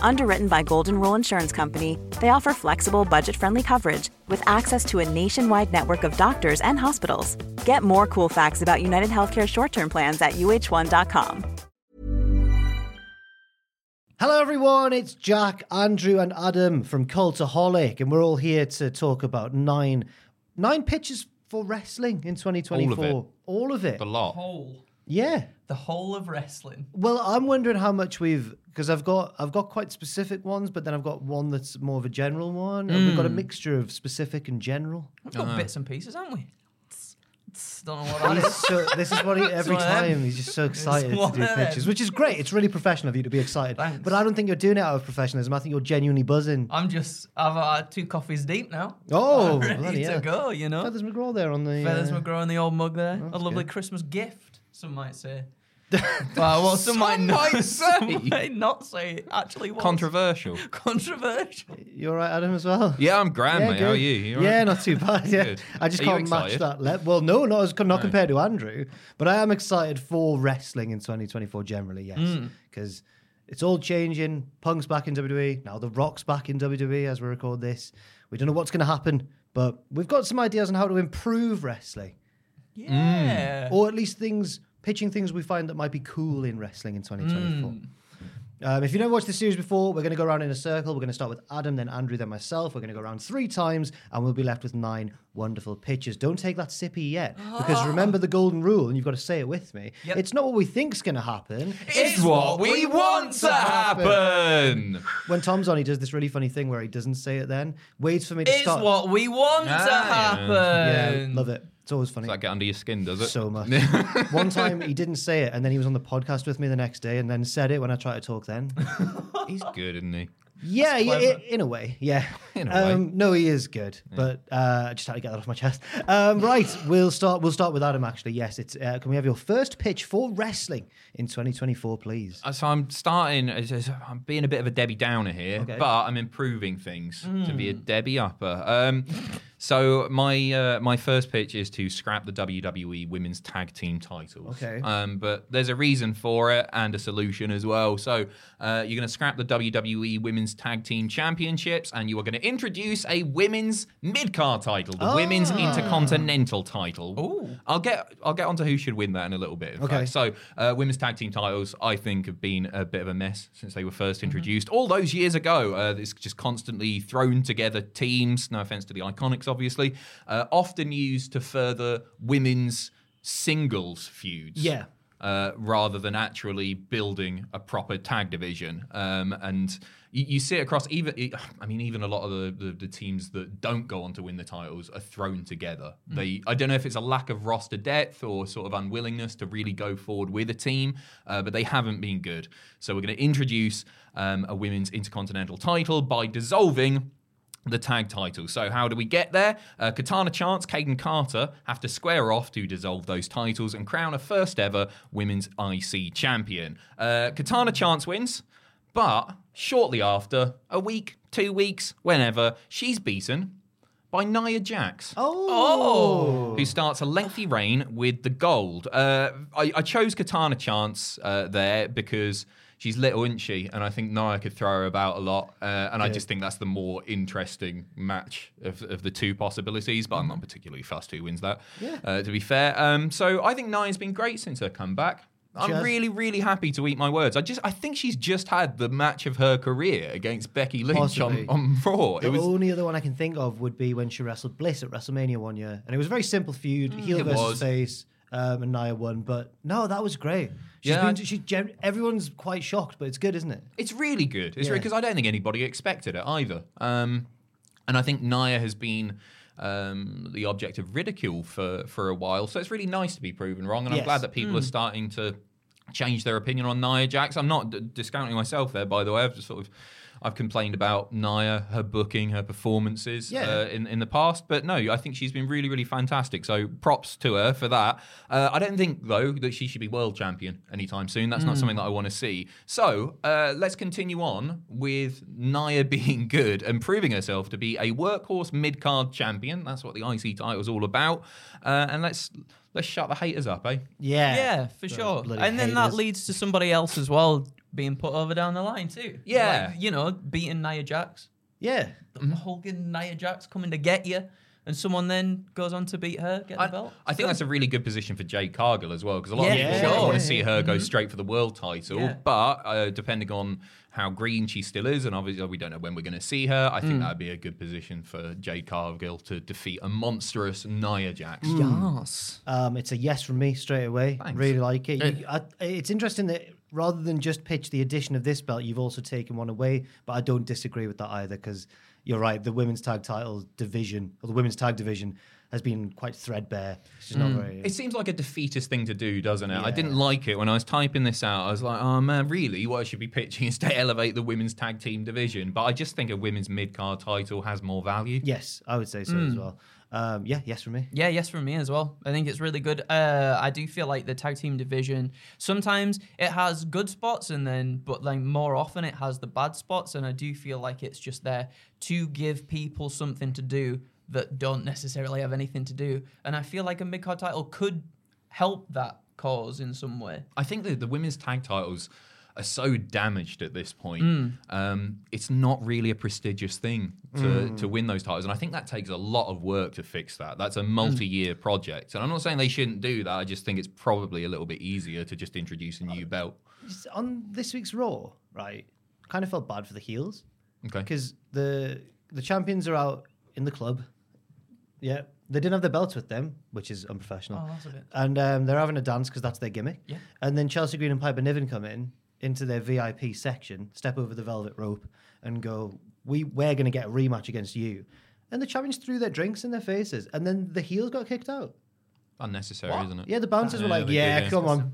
Underwritten by Golden Rule Insurance Company, they offer flexible, budget friendly coverage with access to a nationwide network of doctors and hospitals. Get more cool facts about United Healthcare short term plans at uh1.com. Hello, everyone. It's Jack, Andrew, and Adam from Cultaholic, and we're all here to talk about nine nine pitches for wrestling in 2024. All of it. All of it. The lot. whole Yeah. the whole of wrestling. Well, I'm wondering how much we've because I've got I've got quite specific ones, but then I've got one that's more of a general one. And we've got a Hmm. mixture of specific and general. We've got bits and pieces, haven't we? It's, it's, don't know what that He's is. so, this is what he every one of them. time he's just so excited to one do of them. pitches, which is great. It's really professional of you to be excited. Thanks. But I don't think you're doing it out of professionalism. I think you're genuinely buzzing. I'm just, I've uh, two coffees deep now. Oh, I'm ready bloody to hell. go, you know. Feathers McGraw there on the Feathers uh, McGraw in the old mug there. A that's lovely good. Christmas gift, some might say. well, well, some, might Some not might some say. might not say it actually was. Controversial. Controversial. You all right, Adam, as well? Yeah, I'm grand, mate. How are you? You all yeah, right? not too bad. Yeah, I just Are can't match that. Le- well, no, not as not compared to Andrew, but I am excited for wrestling in 2024 generally. Yes, mm. because it's all changing. Punk's back in WWE now. The Rock's back in WWE as we record this. We don't know what's going to happen, but we've got some ideas on how to improve wrestling, Yeah. Mm. or at least things pitching things we find that might be cool in wrestling in 2024. Um, if you've never watched the series before, we're going to go around in a circle. We're going to start with Adam, then Andrew, then myself. We're going to go around three times, and we'll be left with nine wonderful pitches. Don't take that sippy yet, because remember the golden rule, and you've got to say it with me. Yep. It's not what we think's going to happen. It's what we want to happen. When Tom's on, he does this really funny thing where he doesn't say it. Then waits for me to It's start. It's what we want to Ah, yeah. happen. yeah, love it. It's always funny. Does that get under your skin, does it? so much. One time he didn't say it, and then he was on the podcast with me the next day, and then said it when I tried to talk. Then, He's good, isn't he? yeah, yeah, in a way, yeah. In a way. um, No, he is good, but uh, I just had to get that off my chest. Um, right, we'll start. We'll start with Adam. Actually, yes. It's. Uh, can we have your first pitch for wrestling in 2024, please? Uh, So I'm starting. as- as- I'm being a bit of a Debbie Downer here, Okay. but I'm improving things to be a Hmm. Debbie Upper. Um, so my uh, my first pitch is to scrap the WWE Women's Tag Team titles. Okay. Um, but there's a reason for it and a solution as well. So uh, you're going to scrap the WWE Women's Tag Team Championships, and you are going to introduce a Women's Mid Card title, the Women's Intercontinental title. Ooh. I'll get I'll get onto who should win that in a little bit. Okay. fact. So, uh, women's tag team titles, I think, have been a bit of a mess since they were first introduced all those years ago. Uh, it's just constantly thrown together teams. No offense to the Iconics, obviously, uh, often used to further women's singles feuds. Yeah. Uh, rather than actually building a proper tag division, um, and you, you see it across even. I mean, even a lot of the, the, the teams that don't go on to win the titles are thrown together. They, I don't know if it's a lack of roster depth or sort of unwillingness to really go forward with a team, uh, but they haven't been good. So we're going to introduce um, a women's intercontinental title by dissolving the tag title. So how do we get there? Uh, Katana Chance, Kayden Carter have to square off to dissolve those titles and crown a first ever women's IC champion. Uh, Katana Chance wins, but shortly after, a week, two weeks, whenever, she's beaten by Nia Jax Oh, who starts a lengthy reign with the gold. Uh, I, I chose Katana Chance uh, there because she's little, isn't she? And I think Nia could throw her about a lot. Uh, and I just think that's the more interesting match of, of the two possibilities. But I'm not particularly fussed who wins that, uh, to be fair. Um, so I think Nia's been great since her comeback. I'm Just- really, really happy to eat my words. I just, I think she's just had the match of her career against Becky Lynch Possibly. on, on Raw. The It was only other one I can think of would be when she wrestled Bliss at WrestleMania one year, and it was a very simple feud: heel Mm, It versus was. face. Um, and Nia won. But no, that was great. She's Yeah, been, she, gen- everyone's quite shocked, but it's good, isn't it? It's really good. It's Yeah. because I don't think anybody expected it either. Um, and I think Nia has been um, the object of ridicule for for a while. So it's really nice to be proven wrong. And Yes. I'm glad that people are starting to change their opinion on Nia Jax. I'm not d- discounting myself there, by the way. I've just sort of. I've complained about Nia, her booking, her performances Yeah. uh, in in the past, but no, I think she's been really, really fantastic. So props to her for that. Uh, I don't think though that she should be world champion anytime soon. That's not something that I want to see. So uh, let's continue on with Nia being good and proving herself to be a workhorse mid card champion. That's what the IC title is all about. Uh, and let's let's shut the haters up, eh? Yeah. Yeah, for sure. bloody And then that leads to somebody else as well being put over down the line too. Yeah. Like, you know, beating Nia Jax. Yeah. The Hogan Nia Jax coming to get you, and someone then goes on to beat her, get the belt. I think that's a really good position for Jade Cargill as well because a lot Yeah, of people sure. want to see her go straight for the world title. Yeah. But uh, depending on how green she still is, and obviously we don't know when we're going to see her, I think that would be a good position for Jade Cargill to defeat a monstrous Nia Jax. Yes. Um, it's a yes from me straight away. Thanks. Really like it. You, I, it's interesting that rather than just pitch the addition of this belt, you've also taken one away. But I don't disagree with that either because you're right. The women's tag title division or the women's tag division has been quite threadbare. It's just not very. It seems like a defeatist thing to do, doesn't it? I didn't like it when I was typing this out. I was like, oh man, really? What I should be pitching is to elevate the women's tag team division. But I just think a women's mid card title has more value. yes, I would say so as well. Um, yeah, yes from me. Yeah, yes from me as well. I think it's really good. Uh, I do feel like the tag team division sometimes it has good spots and then, but like more often it has the bad spots, and I do feel like it's just there to give people something to do that don't necessarily have anything to do. And I feel like a mid card title could help that cause in some way. I think that the women's tag titles are so damaged at this point. Hmm. Um, it's not really a prestigious thing to, to win those titles. And I think that takes a lot of work to fix that. That's a multi year project. And I'm not saying they shouldn't do that. I just think it's probably a little bit easier to just introduce a new belt. On this week's Raw, right? Kind of felt bad for the heels Okay. because the the champions are out in the club. Yeah, they didn't have their belts with them, which is unprofessional. Oh, that's a bit- And um, they're having a dance because that's their gimmick. Yeah. And then Chelsea Green and Piper Niven come in into their VIP section, step over the velvet rope, and go, "We we're going to get a rematch against you." And the champions threw their drinks in their faces, and then the heels got kicked out. Unnecessary, What? isn't it? Yeah, the bouncers were like, "Yeah, yeah. come on."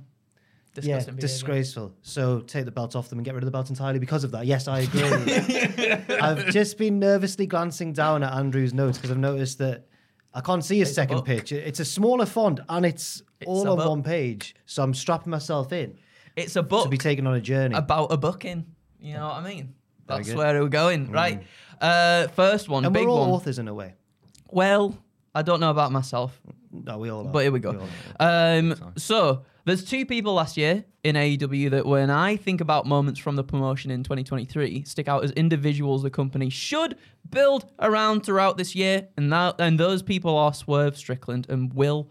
Disgusting. Yeah, behaviour. disgraceful. So take the belt off them and get rid of the belt entirely because of that. Yes, I agree. I've just been nervously glancing down at Andrew's notes because I've noticed that I can't see his It's a second book. pitch. It's a smaller font and it's, all on book. one page. So I'm strapping myself in It's a book. to be taken on a journey. about a booking. You know what I mean? That's where we're going, right? Uh, first one, and big we're all one. authors in a way. Well, I don't know about myself, No, we all are. but here we go. are. Um, so there's two people last year in AEW that, when I think about moments from the promotion in 2023, stick out as individuals the company should build around throughout this year, and that and those people are Swerve Strickland and Will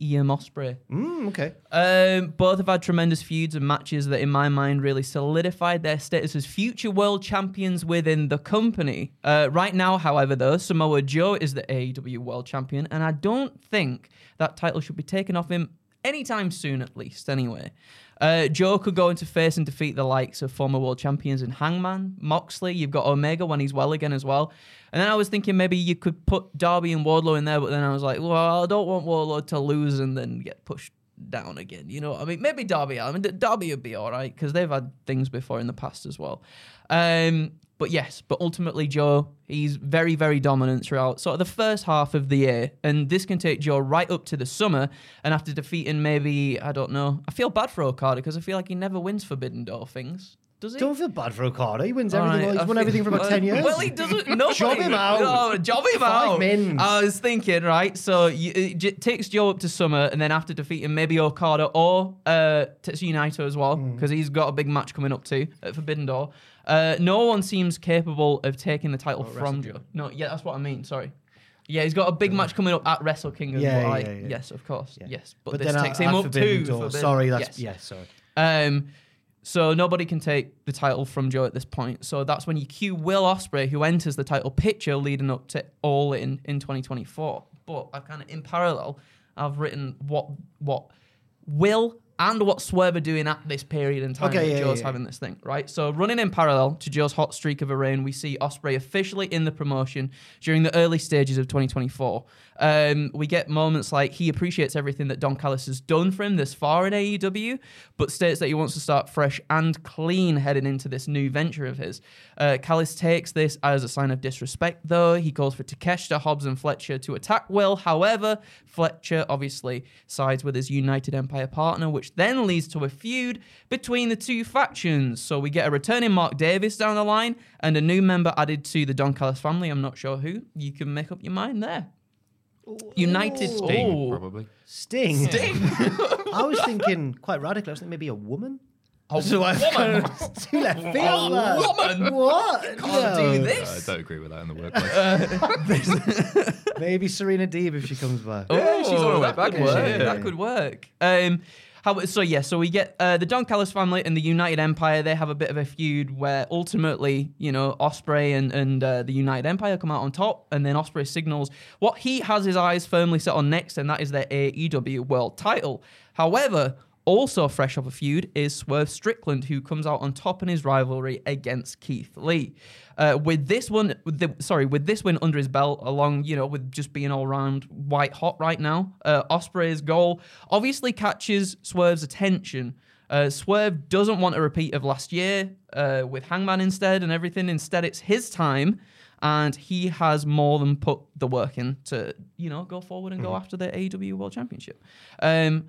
Ian Osprey. Mm, okay. Um, both have had tremendous feuds and matches that, in my mind, really solidified their status as future world champions within the company. Uh, right now, however, though, Samoa Joe is the AEW world champion, and I don't think that title should be taken off him anytime soon, at least, anyway. Uh, Joe could go into face and defeat the likes of former world champions in Hangman, Moxley. You've got Omega when he's well again as well. And then I was thinking maybe you could put Darby and Wardlow in there, but then I was like, well, I don't want Wardlow to lose and then get pushed down again. You know I mean? Maybe Darby. I mean, Darby would be all right because they've had things before in the past as well. Um, but yes, but ultimately, Joe, he's very, very dominant throughout sort of the first half of the year. And this can take Joe right up to the summer. And after defeating maybe, I don't know, I feel bad for Okada because I feel like he never wins Forbidden Door things. Does he? Don't feel bad for Okada. He wins All everything. right, He's I won everything for about 10 years. Well, he doesn't. Nobody, Job him out. No, job him Five out. mins. I was thinking, right? So you, it j- takes Joe up to summer, and then after defeating maybe Okada or uh, Tetsuya Naito as well, because he's got a big match coming up too at Forbidden Door. Uh, no one seems capable of taking the title from Joe. No, yeah, that's what I mean. Sorry. Yeah, he's got a big match coming up at Wrestle King as Yeah, yeah, yeah. Yes, of course. Yeah. Yes, but, this then takes at- him at up Forbidden to Door. Forbidden- Sorry, that's yes. yeah, sorry. Um, so nobody can take the title from Joe at this point. So that's when you cue Will Ospreay, who enters the title picture leading up to All In in 2024. But I've kind of in parallel, I've written what what will and what Swerve are doing at this period in time Okay, that yeah, Joe's yeah, having this thing, right? So running in parallel to Joe's hot streak of a reign, we see Ospreay officially in the promotion during the early stages of 2024. Um, we get moments like he appreciates everything that Don Callis has done for him this far in AEW, but states that he wants to start fresh and clean heading into this new venture of his. Uh, Callis takes this as a sign of disrespect, though. He calls for Takeshita, Hobbs, and Fletcher to attack Will. However, Fletcher obviously sides with his United Empire partner, which then leads to a feud between the two factions. So we get a returning Mark Davis down the line and a new member added to the Don Callis family. I'm not sure who. You can make up your mind there. United Sting, Oh. probably. Sting. Sting. I was thinking quite radical. I was thinking maybe a woman. so I woman? two left field. man. woman? What? Can't No. do Uh, I this. don't agree with that in the workplace. Maybe Serena Deeb if she comes back. Yeah, she's on her way that back, Could isn't work. she? That could work. Um, how, so yeah, so we get uh, the Don Callis family and the United Empire. They have a bit of a feud where ultimately, you know, Ospreay and and uh, the United Empire come out on top, and then Ospreay signals what he has his eyes firmly set on next, and that is their AEW World Title. However. Also fresh off a feud is Swerve Strickland, who comes out on top in his rivalry against Keith Lee. Uh, with this one, with the, sorry, with this win under his belt, along you know with just being all round white hot right now, uh, Ospreay's goal obviously catches Swerve's attention. Uh, Swerve doesn't want a repeat of last year uh, with Hangman instead and everything. Instead, it's his time, and he has more than put the work in to you know go forward and go after the AEW World Championship. Um,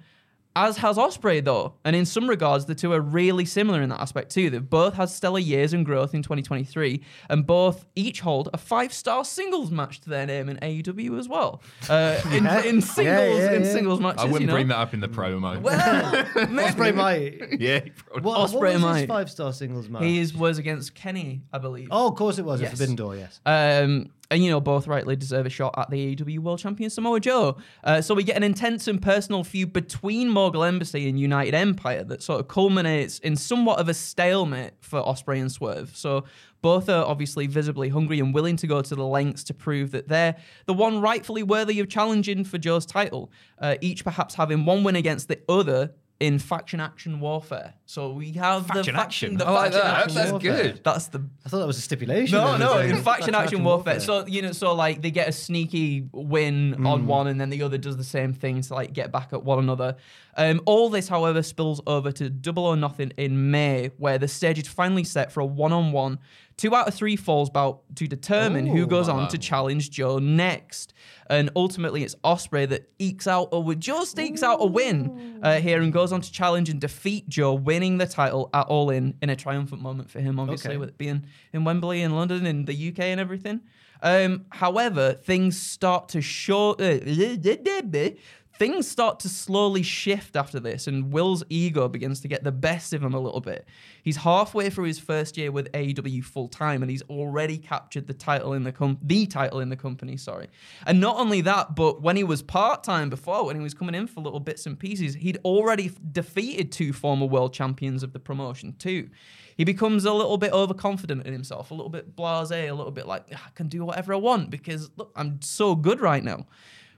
as has Ospreay though, and in some regards, the two are really similar in that aspect too. They've both had stellar years and growth in 2023, and both each hold a five-star singles match to their name in AEW as well. Uh, in, Yeah. in singles, Yeah, yeah, in singles matches. I wouldn't you know? bring that up in the promo. Well, maybe. Ospreay might. yeah, probably. What, what Ospreay was might. his five star singles match? His was against Kenny, I believe. oh, of course it was. Yes. At Forbidden Door, yes. Um, and you know, both rightly deserve a shot at the AEW World Champion Samoa Joe. Uh, so we get an intense and personal feud between Mogul Embassy and United Empire that sort of culminates in somewhat of a stalemate for Ospreay and Swerve. So both are obviously visibly hungry and willing to go to the lengths to prove that they're the one rightfully worthy of challenging for Joe's title. Uh, each perhaps having one win against the other in faction action warfare. So we have the Faction faction. action. The I like faction that. action That's warfare. good. That's the I thought that was a stipulation. no, no, in faction action warfare. So you know, so like they get a sneaky win Mm. on one, and then the other does the same thing to like get back at one another. Um, all this, however, spills over to Double or Nothing in May, where the stage is finally set for a one-on-one. Two out of three falls bout to determine who goes on to challenge Joe next. And ultimately, it's Ospreay that ekes out or win. Joe ekes out a win uh, here and goes on to challenge and defeat Joe, winning the title at All In in a triumphant moment for him, obviously, Okay. with it being in Wembley in London, in the UK, and everything. Um, however, things start to show. Uh, things start to slowly shift after this, and Will's ego begins to get the best of him a little bit. He's halfway through his first year with AEW full time, and he's already captured the title in the com- the title in the company. Sorry, and not only that, but when he was part time before, when he was coming in for little bits and pieces, he'd already defeated two former world champions of the promotion too. He becomes a little bit overconfident in himself, a little bit blasé, a little bit like "Ah, I can do whatever I want because look, I'm so good right now.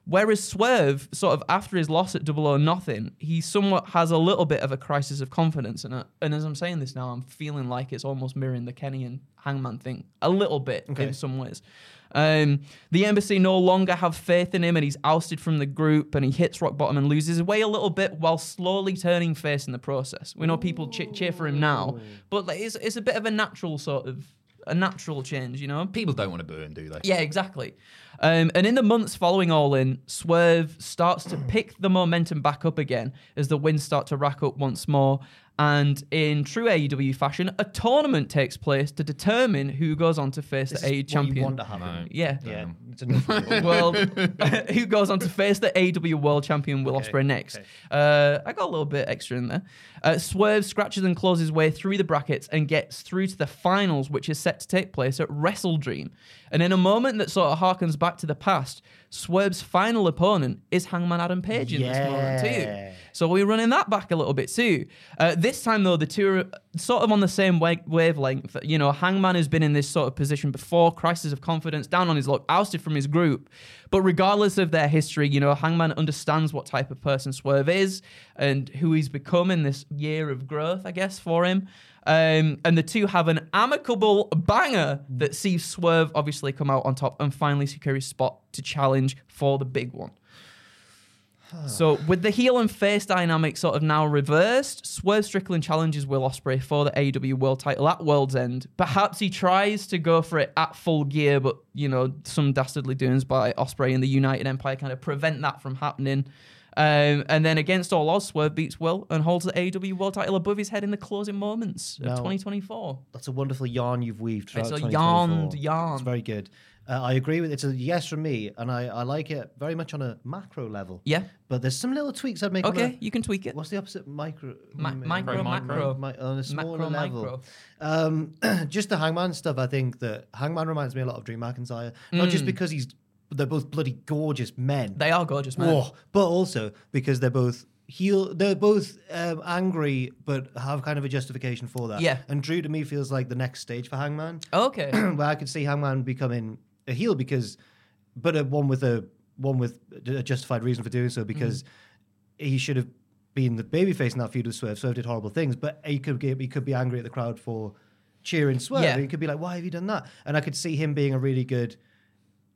Whereas Swerve, sort of after his loss at Double or Nothing, he somewhat has a little bit of a crisis of confidence. And, uh, and as I'm saying this now, I'm feeling like it's almost mirroring the Kenny and Hangman thing a little bit in some ways. Um, the embassy no longer have faith in him, and he's ousted from the group, and he hits rock bottom and loses his way a little bit while slowly turning face in the process. We know people che- cheer for him now, but like, it's, it's a bit of a natural sort of a natural change, you know. People don't want to burn, do they? Yeah, exactly. Um, and in the months following All In, Swerve starts to pick the momentum back up again as the wins start to rack up once more. And in true AEW fashion, a tournament takes place to determine who goes on to face This the AEW champion. You want to happen. No. Yeah. Yeah, it's well, who goes on to face the AEW World Champion Will Ospreay next? okay. Uh, I got a little bit extra in there. Uh, Swerve scratches and claws his way through the brackets and gets through to the finals, which is set to take place at WrestleDream. And in a moment that sort of harkens back to the past, Swerve's final opponent is Hangman Adam Page in this moment too. So we're running that back a little bit too. Uh, this time though, the two are sort of on the same wa- wavelength. You know, Hangman has been in this sort of position before, crisis of confidence, down on his luck, ousted from his group. But regardless of their history, you know, Hangman understands what type of person Swerve is and who he's become in this year of growth, I guess, for him. Um, and the two have an amicable banger that sees Swerve obviously come out on top and finally secure his spot to challenge for the big one. So, with the heel and face dynamic sort of now reversed, Swerve Strickland challenges Will Ospreay for the AEW World Title at World's End. Perhaps he tries to go for it at full gear, but you know some dastardly doings by Ospreay and the United Empire kind of prevent that from happening. Um, and then against all odds, Swerve beats Will and holds the AEW World Title above his head in the closing moments of Now- 2024. That's a wonderful yarn you've weaved. It's throughout a 2024. yarned yarn. It's very good. Uh, I agree with it's a yes from me, and I, I like it very much on a macro level. Yeah. But there's some little tweaks I'd make. on Okay, a- you can tweak it. What's the opposite? Micro. Mi- mm, micro, macro. Mi- on a smaller Macro, level. micro. Um, just the Hangman stuff. I think that Hangman reminds me a lot of Drew McIntyre, not just because he's they're both bloody gorgeous men. Mm. They are gorgeous, man. Whoa, but also because they're both heel. They're both um, angry, but have kind of a justification for that. Yeah. And Drew to me feels like the next stage for Hangman, Okay. where I could see Hangman becoming a heel because, but a, one with a one with a justified reason for doing so because Mm-hmm. he should have been the babyface in that feud with Swerve. Swerve did horrible things, but he could get, he could be angry at the crowd for cheering Swerve. Yeah. He could be like, "Why have you done that?" And I could see him being a really good.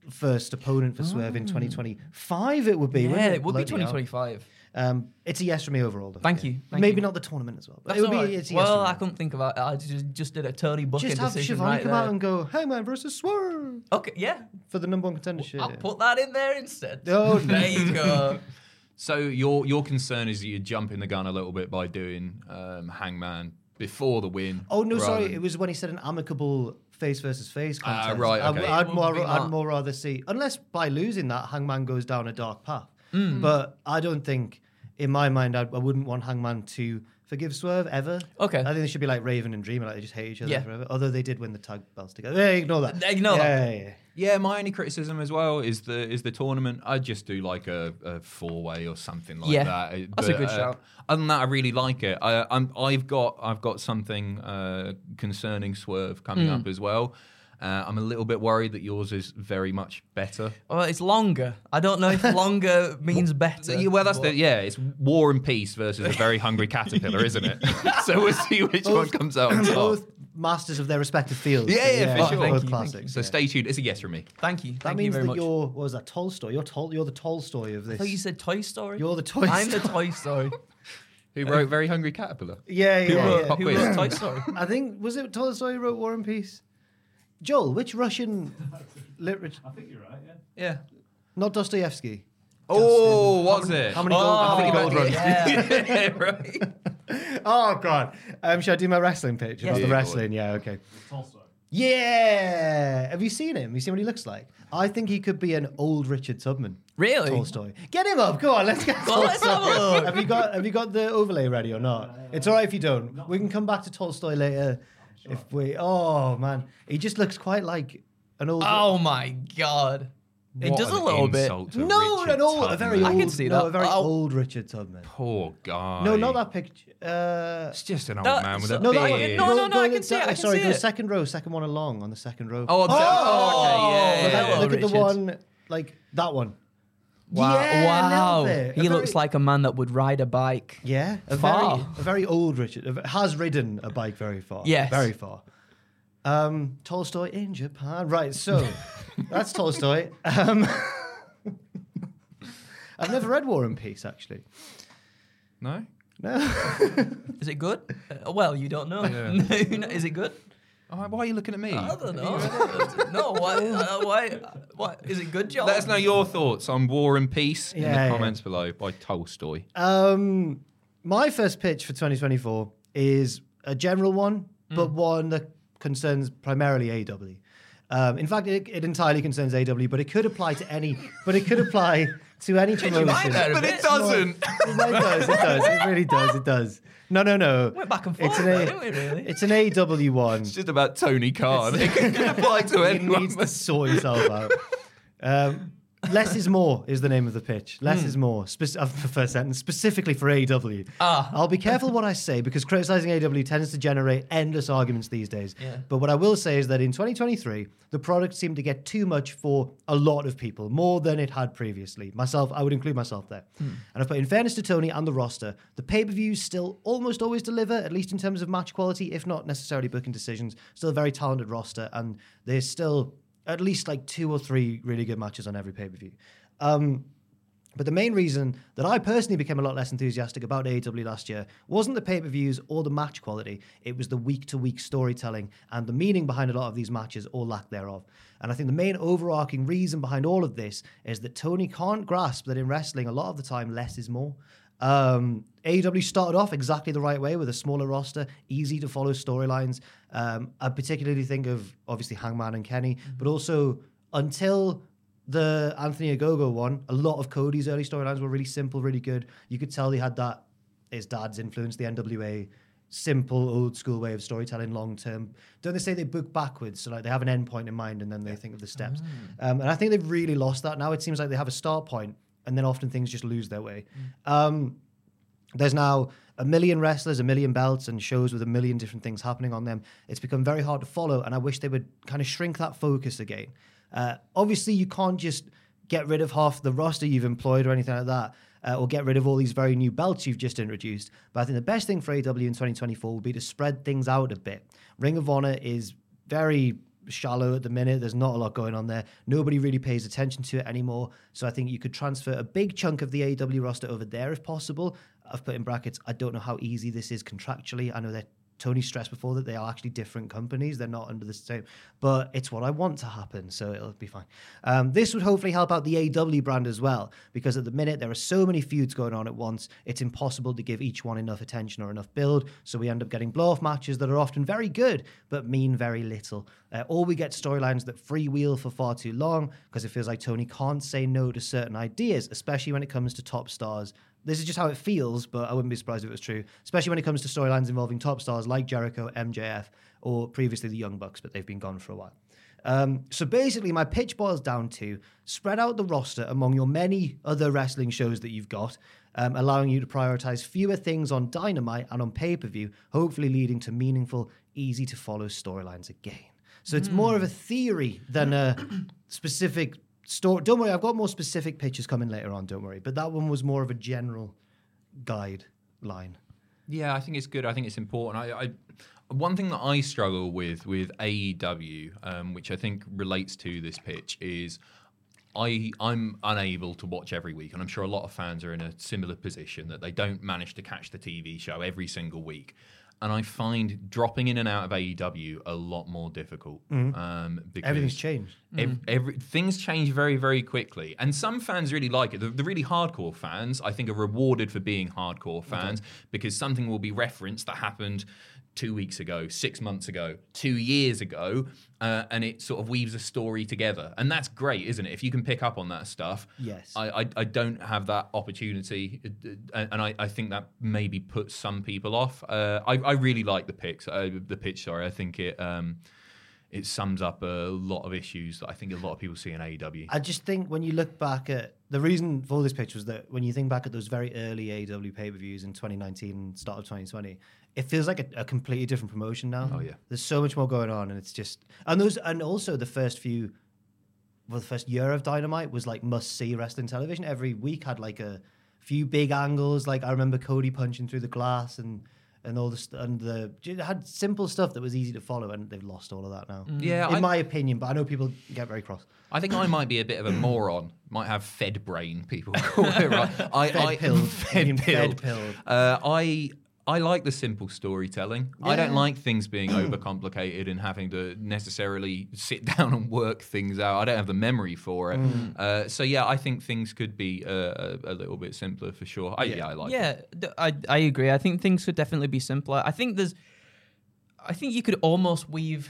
First opponent for Swerve in 2025, it would be. Yeah, wouldn't it would be Bloody hell. 2025. Um, it's a yes from me overall. Though. Thank Yeah. you, thank Maybe you. not the tournament as well. But That's it would all be. It's a yes well, from I couldn't think about it. I just, just did a Tony Bucket Just have decision Shivani right come there. out and go, Hangman versus Swerve Okay, yeah. for the number one contendership. I'll put that in there instead. Oh, there you go. So your your concern is that you're jumping the gun a little bit by doing um, Hangman before the win. Oh no, sorry. than- It was when he said an amicable face versus face Ah, contest. right, I- okay. I'd, It would more, I'd more rather see, unless by losing that, Hangman goes down a dark path. Hmm. But I don't think, in my mind, I, I wouldn't want Hangman to forgive Swerve ever. Okay. I think they should be like Raven and Dreamer, like they just hate each other Yeah. forever. Although they did win the tag belts together. Yeah, ignore that. Ignore yeah, that. Yeah, yeah. Yeah, my only criticism as well is the is the tournament. I'd just do like a, a four way or something like Yeah, that. It- that's a good uh, shout. Other than that, I really like it. I, I'm I've got I've got something uh, concerning Swerve coming Hmm. up as well. Uh, I'm a little bit worried that yours is very much better. Well, it's longer. I don't know if longer means better. Yeah, well, that's but- the yeah. It's war and peace versus a very hungry caterpillar, isn't it? so we'll see which one comes out on top. Both masters of their respective fields. Yeah, yeah, for sure. Thank Both you, thank classics. So yeah. stay tuned. It's a yes from me. Thank you. That Thank you means very that much. you're what was that Tolstoy? You're Tol- you're the Tolstoy of I this. thought you said Toy Story. You're the Toy I'm the Toy Story. Who wrote Very Hungry Caterpillar? yeah, yeah, Who yeah. wrote, Pop who wrote Toy Story? I think was it Tolstoy who wrote War and Peace? Joel, which Russian literature? I think you're right, yeah. Yeah. Not Dostoevsky. Oh, was it? How many gold, how oh, many Oh, gold runs? yeah. right. Oh god. Um, should I do my wrestling pitch Yes. about the Yeah, wrestling? Yeah, okay. Tolstoy. Yeah. Have you seen him? You seen what he looks like? I think he could be an old Richard Tubman. Really? Tolstoy. Get him up. Go on, let's get Well, let's have a Tolstoy. look. Have you got have you got the overlay ready or not? It's all right if you don't. We can come back to Tolstoy later. If we Oh man. He just looks quite like an old Oh my god. It does a an little bit. insult to No, Richard an old, a very old, I can see no, that. a very Oh. old Richard Tubman. Poor guy. No, not that picture. Uh, It's just an old That- man with so- a no, that one. beard. No, no, no, go I to can the- see it, I can sorry, see go it. second row, second one along on the second row. Oh, that- oh, okay, yeah, Look at- yeah. look at the Richard. one, like that one. Wow. Yeah, a little wow. bit. A He very- looks like a man that would ride a bike. Yeah, a Far. very, a very old Richard a- has ridden a bike very far. Yes. very far. Um, Tolstoy in Japan. Right, so that's Tolstoy. Um, I've never read War and Peace actually. No? No. Is it good? Uh, well, you don't know. No, Is it good? Oh, why are you looking at me? I don't know. no, why, uh, why? Why? Is it good, John? Let us know your thoughts on War and Peace in the yeah. comments below by Tolstoy. Um, my first pitch for 2024 is a general one, but one that concerns primarily AEW. Um, in fact, it, it entirely concerns AEW, but it could apply to any. But it could apply to any Did you promotion. But it doesn't. it does. It does. It really does. It does. No, no, no. Went back and It's forth, an, didn't we, really? it's an AEW one. It's just about Tony Khan. It can apply to anyone. He needs to sort himself out. Um, Less is more is the name of the pitch. Less is more. Spec- uh, first sentence specifically for AEW. Ah. I'll be careful what I say because criticizing AEW tends to generate endless arguments these days. Yeah. But what I will say is that in 2023, the product seemed to get too much for a lot of people, more than it had previously. Myself, I would include myself there. And I've put in fairness to Tony and the roster, the pay-per-views still almost always deliver, at least in terms of match quality, if not necessarily booking decisions. Still a very talented roster, and there's still at least like two or three really good matches on every pay-per-view. Um, but the main reason that I personally became a lot less enthusiastic about AEW last year wasn't the pay per views or the match quality. It was the week to week storytelling and the meaning behind a lot of these matches or lack thereof. And I think the main overarching reason behind all of this is that Tony can't grasp that in wrestling, a lot of the time, less is more. Um, AEW started off exactly the right way with a smaller roster, easy to follow storylines. Um, I particularly think of obviously Hangman and Kenny, but also until the Anthony Ogogo one, a lot of Cody's early storylines were really simple, really good. You could tell he had that his dad's influence, the NWA simple old school way of storytelling long term. Don't they say they book backwards? So like they have an end point in mind and then they think of the steps. Um, and I think they've really lost that now. It seems like they have a start point and then often things just lose their way. Um, there's now a million wrestlers, a million belts, and shows with a million different things happening on them. It's become very hard to follow, and I wish they would kind of shrink that focus again. Uh, obviously, you can't just get rid of half the roster you've employed or anything like that, uh, or get rid of all these very new belts you've just introduced. But I think the best thing for AEW in 2024 would be to spread things out a bit. Ring of Honor is very shallow at the minute. There's not a lot going on there. Nobody really pays attention to it anymore. So I think you could transfer a big chunk of the AEW roster over there if possible. I've put in brackets, I don't know how easy this is contractually. I know that Tony stressed before that they are actually different companies. They're not under the same, but it's what I want to happen, so it'll be fine. Um, this would hopefully help out the AEW brand as well, because at the minute there are so many feuds going on at once, it's impossible to give each one enough attention or enough build. So we end up getting blow off matches that are often very good, but mean very little. Uh, or we get storylines that freewheel for far too long, because it feels like Tony can't say no to certain ideas, especially when it comes to top stars this is just how it feels, but I wouldn't be surprised if it was true, especially when it comes to storylines involving top stars like Jericho, MJF, or previously the Young Bucks, but they've been gone for a while. Um, so basically, my pitch boils down to spread out the roster among your many other wrestling shows that you've got, um, allowing you to prioritize fewer things on Dynamite and on pay per view, hopefully leading to meaningful, easy to follow storylines again. So it's more of a theory than a specific story. Don't worry, I've got more specific pictures coming later on. Don't worry, but that one was more of a general guideline. Yeah, I think it's good. I think it's important. I, I one thing that I struggle with with AEW, um, which I think relates to this pitch, is I I'm unable to watch every week, and I'm sure a lot of fans are in a similar position that they don't manage to catch the TV show every single week. And I find dropping in and out of AEW a lot more difficult. Um, because Everything's changed. Ev- every, things change very, very quickly. And some fans really like it. The, the really hardcore fans, I think, are rewarded for being hardcore fans because something will be referenced that happened two weeks ago, six months ago, two years ago, uh, and it sort of weaves a story together. And that's great, isn't it? If you can pick up on that stuff. Yes. I, I, I don't have that opportunity, uh, and I, I think that maybe puts some people off. Uh, I, I really like the picks, uh, the pitch. Sorry, I think it um, it sums up a lot of issues that I think a lot of people see in AEW. I just think when you look back at the reason for this pitch was that when you think back at those very early AEW pay per views in 2019, start of 2020, it feels like a, a completely different promotion now. Oh, yeah. there's so much more going on, and it's just and those and also the first few, well, the first year of Dynamite was like must see wrestling television. Every week had like a few big angles. Like I remember Cody punching through the glass and. And all this, and the it had simple stuff that was easy to follow, and they've lost all of that now. Yeah, in I- my opinion, but I know people get very cross. I think I might be a bit of a moron. Might have fed brain, people call it. Right? I, Fed I, pilled. Fed mean fed pilled. pilled. Uh, I I like the simple storytelling. I don't like things being overcomplicated and having to necessarily sit down and work things out. I don't have the memory for it. Mm. Uh, so yeah, I think things could be uh, a, a little bit simpler for sure. I, yeah. I like. it. yeah, d- I, I agree. I think things could definitely be simpler. I think there's, I think you could almost weave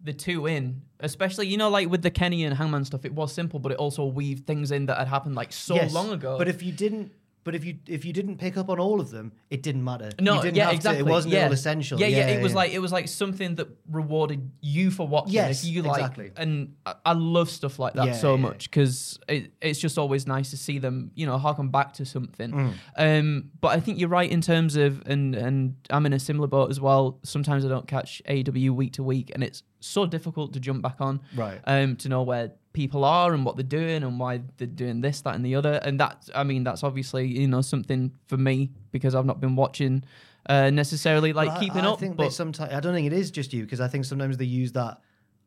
the two in, especially you know like with the Kenny and Hangman stuff. It was simple, but it also weaved things in that had happened like so Yes, long ago. But if you didn't But if you if you didn't pick up on all of them, it didn't matter. No, you didn't yeah, have exactly. To, it wasn't yeah. all essential. Yeah, yeah, It was like it was like something that rewarded you for watching. Yes, if you like, exactly. and I, I love stuff like that Yeah, so yeah. much because it, it's just always nice to see them, you know, harken back to something. Mm. Um, but I think you're right in terms of, and and I'm in a similar boat as well. Sometimes I don't catch AEW week to week, and it's so difficult to jump back on, Right. Um, to know where people are and what they're doing and why they're doing this, that, and the other. And that's, I mean, that's obviously you know something for me because I've not been watching uh, necessarily like I- keeping I, up. think but sometimes I don't think it is just you because I think sometimes they use that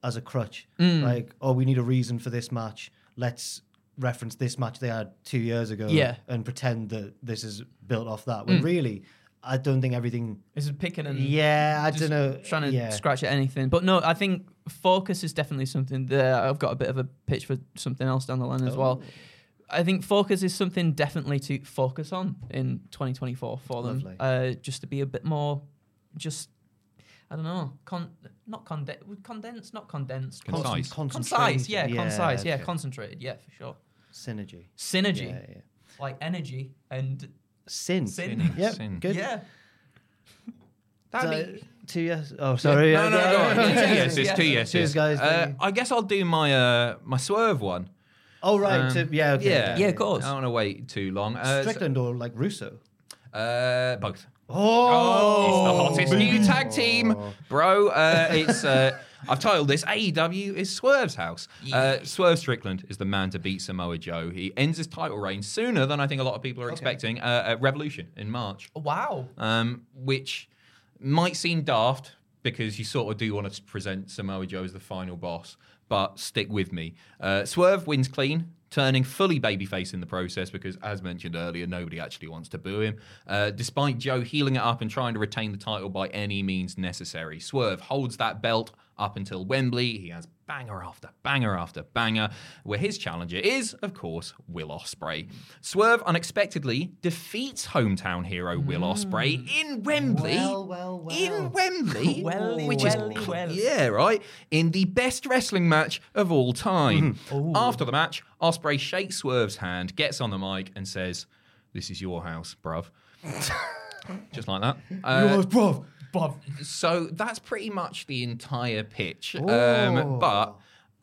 as a crutch. Mm. Like, oh, we need a reason for this match. Let's reference this match they had two years ago. Yeah. and pretend that this is built off that. When really, I don't think everything. It's picking and Yeah, I don't know. trying to yeah. scratch at anything. But no, I think focus is definitely something that I've got a bit of a pitch for something else down the line as Oh. well. I think focus is something definitely to focus on in 2024 for them. Uh, just to be a bit more, just I don't know, con- not conde- condensed, not condensed, Concise. Concent- concise, concentrated. yeah, concise, yeah, okay. concentrated, yeah, for sure. Synergy. Synergy, Yeah, yeah. like energy and Sin. Sin. Yep. Sin. Good. yeah. That'd So, be- two yes. Oh, sorry. No, no, yeah, go on. Two yeah. yeses, two yeses. Cheers, guys. Uh, I guess I'll do my uh, my swerve one. Oh right. Um, to, yeah. Okay. yeah. Yeah, of course. I don't want to wait too long. Uh, Strickland or like Russo. uh, both. Oh, It's the hottest new tag team, bro. Uh, it's uh, I've titled this AEW is Swerve's house. Uh, Swerve Strickland is the man to beat Samoa Joe. He ends his title reign sooner than I think a lot of people are expecting uh, at Revolution in March, Wow. um, which might seem daft because you sort of do want to present Samoa Joe as the final boss, but stick with me. Uh, Swerve wins clean. Turning fully babyface in the process because, as mentioned earlier, nobody actually wants to boo him. Uh, despite Joe healing it up and trying to retain the title by any means necessary, Swerve holds that belt up until Wembley. He has banger after banger after banger, where his challenger is, of course, Will Ospreay. Swerve unexpectedly defeats hometown hero Will Ospreay in Wembley. Well, well, well. In Wembley, Welly, which welly, is well. yeah, right. In the best wrestling match of all time. After the match, Ospreay shakes Swerve's hand, gets on the mic, and says, "This is your house, bruv." Just like that. Uh, bro. so that's pretty much the entire pitch. Um, but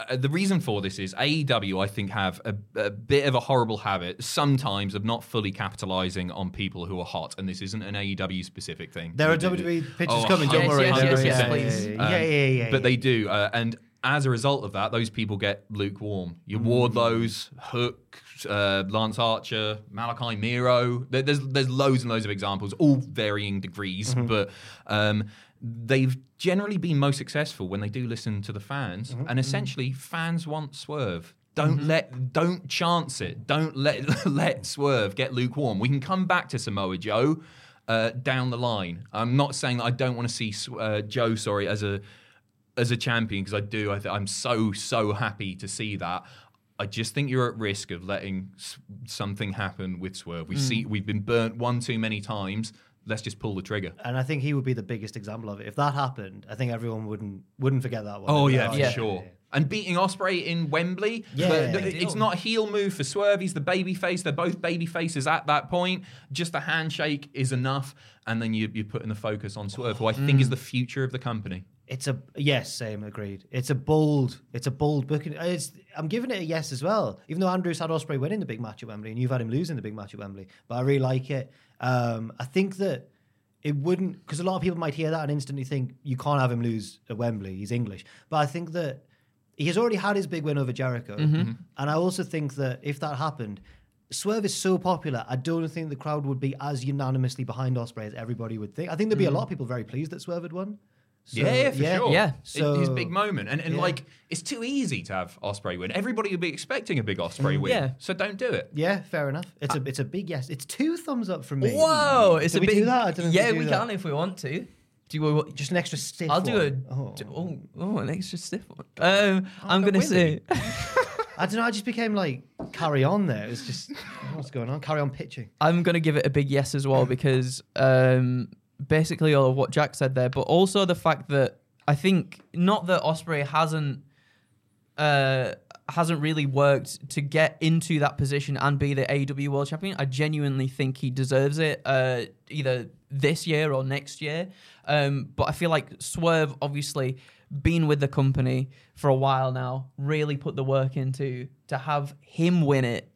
uh, the reason for this is AEW, I think, have a, a bit of a horrible habit sometimes of not fully capitalizing on people who are hot. And this isn't an AEW specific thing. There are WWE pitches Oh, coming. Don't yes, worry. yes, yes, yes, Yeah, please. Yeah, Um, yeah, yeah. yeah, but yeah. they do, uh, and as a result of that, those people get lukewarm. Your. Wardlows, Hook, uh, Lance Archer, Malakai Miro. There, there's there's loads and loads of examples, all varying degrees, Mm-hmm. but. Um, They've generally been most successful when they do listen to the fans, Mm-hmm. and essentially, fans want Swerve. Don't let, don't chance it. Don't let let Swerve get lukewarm. We can come back to Samoa Joe uh, down the line. I'm not saying that I don't want to see uh, Joe, sorry, as a as a champion because I do. I th- I'm so so happy to see that. I just think you're at risk of letting s- something happen with Swerve. We see we've been burnt one too many times. Let's just pull the trigger. And I think he would be the biggest example of it. If that happened, I think everyone wouldn't wouldn't forget that one. Oh yeah, for Yeah. sure. And beating Ospreay in Wembley, Yeah. but th- Big it's not a heel move for Swerve. He's the baby face. They're both baby faces at that point. Just a handshake is enough, and then you, you're putting the focus on Swerve, who I think Mm. is the future of the company. It's a yes, same agreed. It's a bold, it's a bold booking. It's I'm giving it a yes as well. Even though Andrews had Ospreay winning the big match at Wembley, and you've had him losing the big match at Wembley, but I really like it. Um, I think that it wouldn't because a lot of people might hear that and instantly think you can't have him lose at Wembley. He's English, but I think that he has already had his big win over Jericho, mm-hmm. Mm-hmm. and I also think that if that happened. Swerve is so popular. I don't think the crowd would be as unanimously behind Ospreay as everybody would think. I think there'd be a mm. lot of people very pleased that Swerve had won. So, yeah, yeah, for sure. Yeah. It- his big moment, and and yeah. like it's too easy to have Ospreay win. Everybody would be expecting a big Ospreay win. Yeah. So don't do it. Yeah, fair enough. It's a it's a big yes. It's two thumbs up from me. Whoa, it's Did a we big. do that? Don't yeah, we we do can if we want to. Do you? want Just an extra stiff. I'll do a. Oh. Oh, oh, an extra stiff one. Um, I'm go gonna say. I don't know. I just became like carry on there. it's just what's going on. Carry on pitching. I'm gonna give it a big yes as well because um, basically all of what Jack said there, but also the fact that I think not that Ospreay hasn't uh, hasn't really worked to get into that position and be the AEW World Champion. I genuinely think he deserves it, uh, either this year or next year. Um, but I feel like Swerve, obviously, been with the company for a while now, really put the work into to have him win it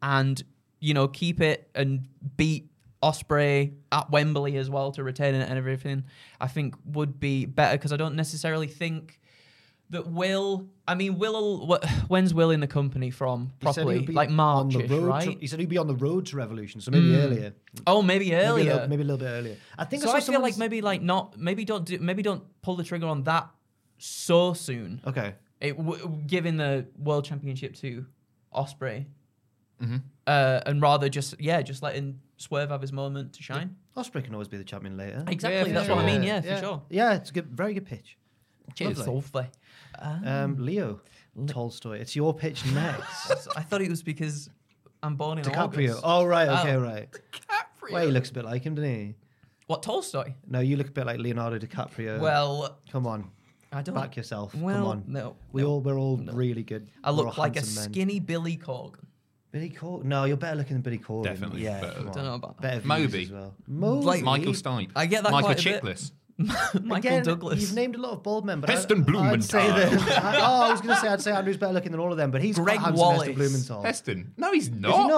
and you know keep it and beat Ospreay at Wembley as well to retain it and everything. I think would be better because I don't necessarily think that Will. I mean, Will. When's Will in the company from properly? Like March, right? To, he said he'd be on the road to Revolution, so maybe earlier. oh, maybe Maybe a, earlier. little, maybe a little bit earlier. I think so saw I feel like maybe like not maybe don't do maybe don't pull the trigger on that so soon. Okay. It w- giving the world championship to Ospreay, Mm-hmm. uh, and rather just yeah, just letting Swerve have his moment to shine. Ospreay can always be the champion later. Exactly, for that's what I sure. mean. Yeah, for sure. Yeah, it's a good, very good pitch. Cheers, Lovely. Sophie. Um, Leo Tolstoy, it's your pitch next. I thought it was because I'm born in DiCaprio. August. Oh right, okay, Oh. right. DiCaprio. Well, he looks a bit like him, doesn't he? What Tolstoy? No, you look a bit like Leonardo DiCaprio. Well, come on, I don't. back yourself. Well, come on. no, we no, all we're all really good. I look like a handsome men. skinny Billy Corgan. Billy Corgan. No, you're better looking than Billy Corgan. Definitely Yeah, better. Don't know about that. better Moby. as well. Moby. Like Michael Stipe. I get that Michael quite a bit. Chiklis. Michael Again, Douglas. You've named a lot of bald men, but Heston I, I'd say Blumenthal. that. I, oh, I was going to say I'd say Andrew's better looking than all of them, but he's Greg quite handsome, Wallace. Heston Blumenthal. Heston. No, he's not. Is he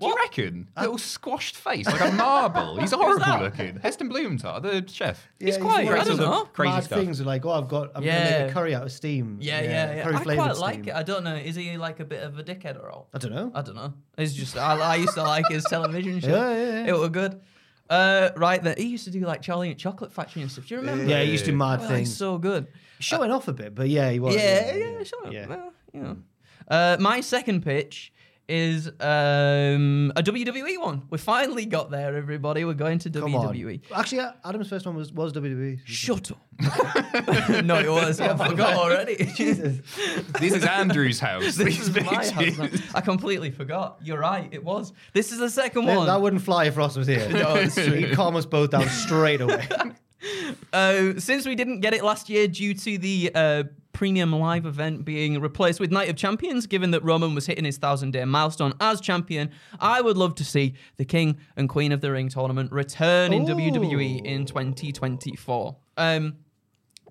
not? Do you reckon? Little squashed face, like a marble. He's horrible looking. Heston Blumenthal, the chef. He's quite- one of I don't know. Crazy mad stuff. things are like, oh, I've got, I'm going to make a curry out of steam. yeah, yeah, yeah. Curry I flavoured quite like steam. it. I don't know. Is he like a bit of a dickhead or all? I don't know. I don't know. It's just I, I used to like his television show. Yeah, yeah, yeah. It was good. Uh, right then, he used to do like Charlie and Chocolate Factory and stuff. Do you remember? Yeah, he used to do mad Oh, things. he's so good. Showing off a bit, but yeah, he was. yeah, yeah, sure. Yeah. Well, you know. Uh, my second pitch is um, a WWE one. We finally got there, everybody. We're going to Come WWE. on. Actually, uh, Adam's first one was, was. WWE. Shut up. no, it was. I forgot already. Jesus. This is Andrew's house. this These is my house now. I completely forgot. You're right. It was. This is the second one. that wouldn't fly if Ross was here. No, it's true. He'd calm us both down straight away. Uh, since we didn't get it last year due to the uh, premium live event being replaced with Night of Champions, given that Roman was hitting his thousand day milestone as champion, I would love to see the King and Queen of the Ring tournament return in Ooh. WWE in 2024. Um,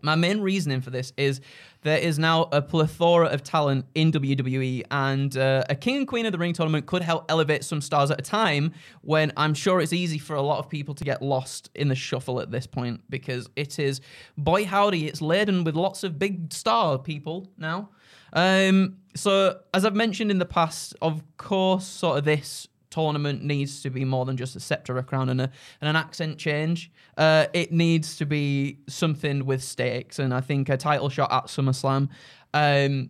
my main reasoning for this is there is now a plethora of talent in WWE, and uh, a King and Queen of the Ring tournament could help elevate some stars at a time when I'm sure it's easy for a lot of people to get lost in the shuffle at this point because it is, boy howdy, it's laden with lots of big star people now. Um, so, as I've mentioned in the past, of course, sort of this tournament needs to be more than just a scepter, a crown, and, a, and an accent change. Uh, it needs to be something with stakes, and I think a title shot at SummerSlam um,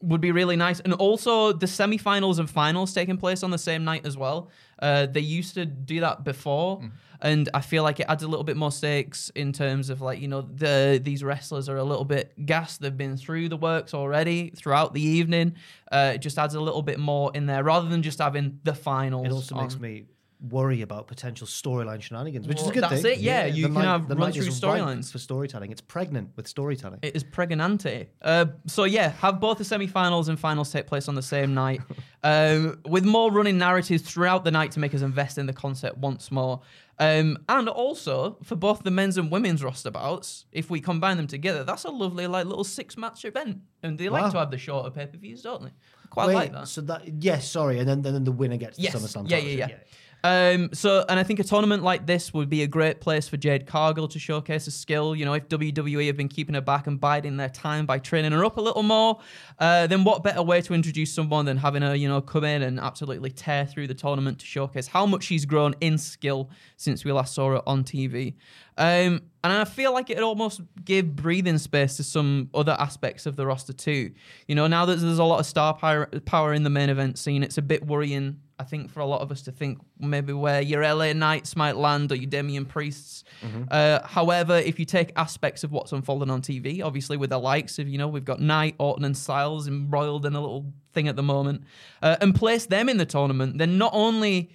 would be really nice. And also, the semi-finals and finals taking place on the same night as well. Uh, they used to do that before, and I feel like it adds a little bit more stakes in terms of like you know the these wrestlers are a little bit gassed. They've been through the works already throughout the evening. Uh, it just adds a little bit more in there rather than just having the finals. It also makes me worry about potential storyline shenanigans, which is a good that's thing. it, yeah, you the can night- have the run through storylines. for storytelling. It's pregnant with storytelling. It is pregnante. Uh, so yeah, have both the semi-finals and finals take place on the same night, um, with more running narratives throughout the night to make us invest in the concept once more. Um, and also for both the men's and women's roster bouts, if we combine them together, that's a lovely like little six-match event. And they like to have the shorter pay-per-views, don't they? Quite Wait, like that. so that yes, sorry, and then then the winner gets Yes. the SummerSlam. Yeah, title. yeah, yeah. Um, so, and I think a tournament like this would be a great place for Jade Cargill to showcase her skill. You know, if WWE have been keeping her back and biding their time by training her up a little more, uh, then what better way to introduce someone than having her, you know, come in and absolutely tear through the tournament to showcase how much she's grown in skill since we last saw her on TV. Um, and I feel like it almost gave breathing space to some other aspects of the roster too. You know, now that there's a lot of star power, in the main event scene, it's a bit worrying, I think, for a lot of us to think maybe where your LA Knights might land or your Damian Priests. Uh, however, if you take aspects of what's unfolding on TV, obviously with the likes of, you know, we've got Knight, Orton, and Styles embroiled in a little thing at the moment, uh, and place them in the tournament, then not only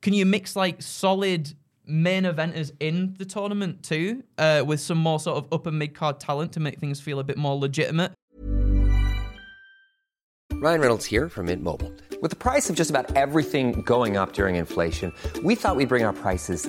can you mix like solid main eventers in the tournament too, uh, with some more sort of upper mid card talent to make things feel a bit more legitimate. Ryan Reynolds here from Mint Mobile. With the price of just about everything going up during inflation, we thought we'd bring our prices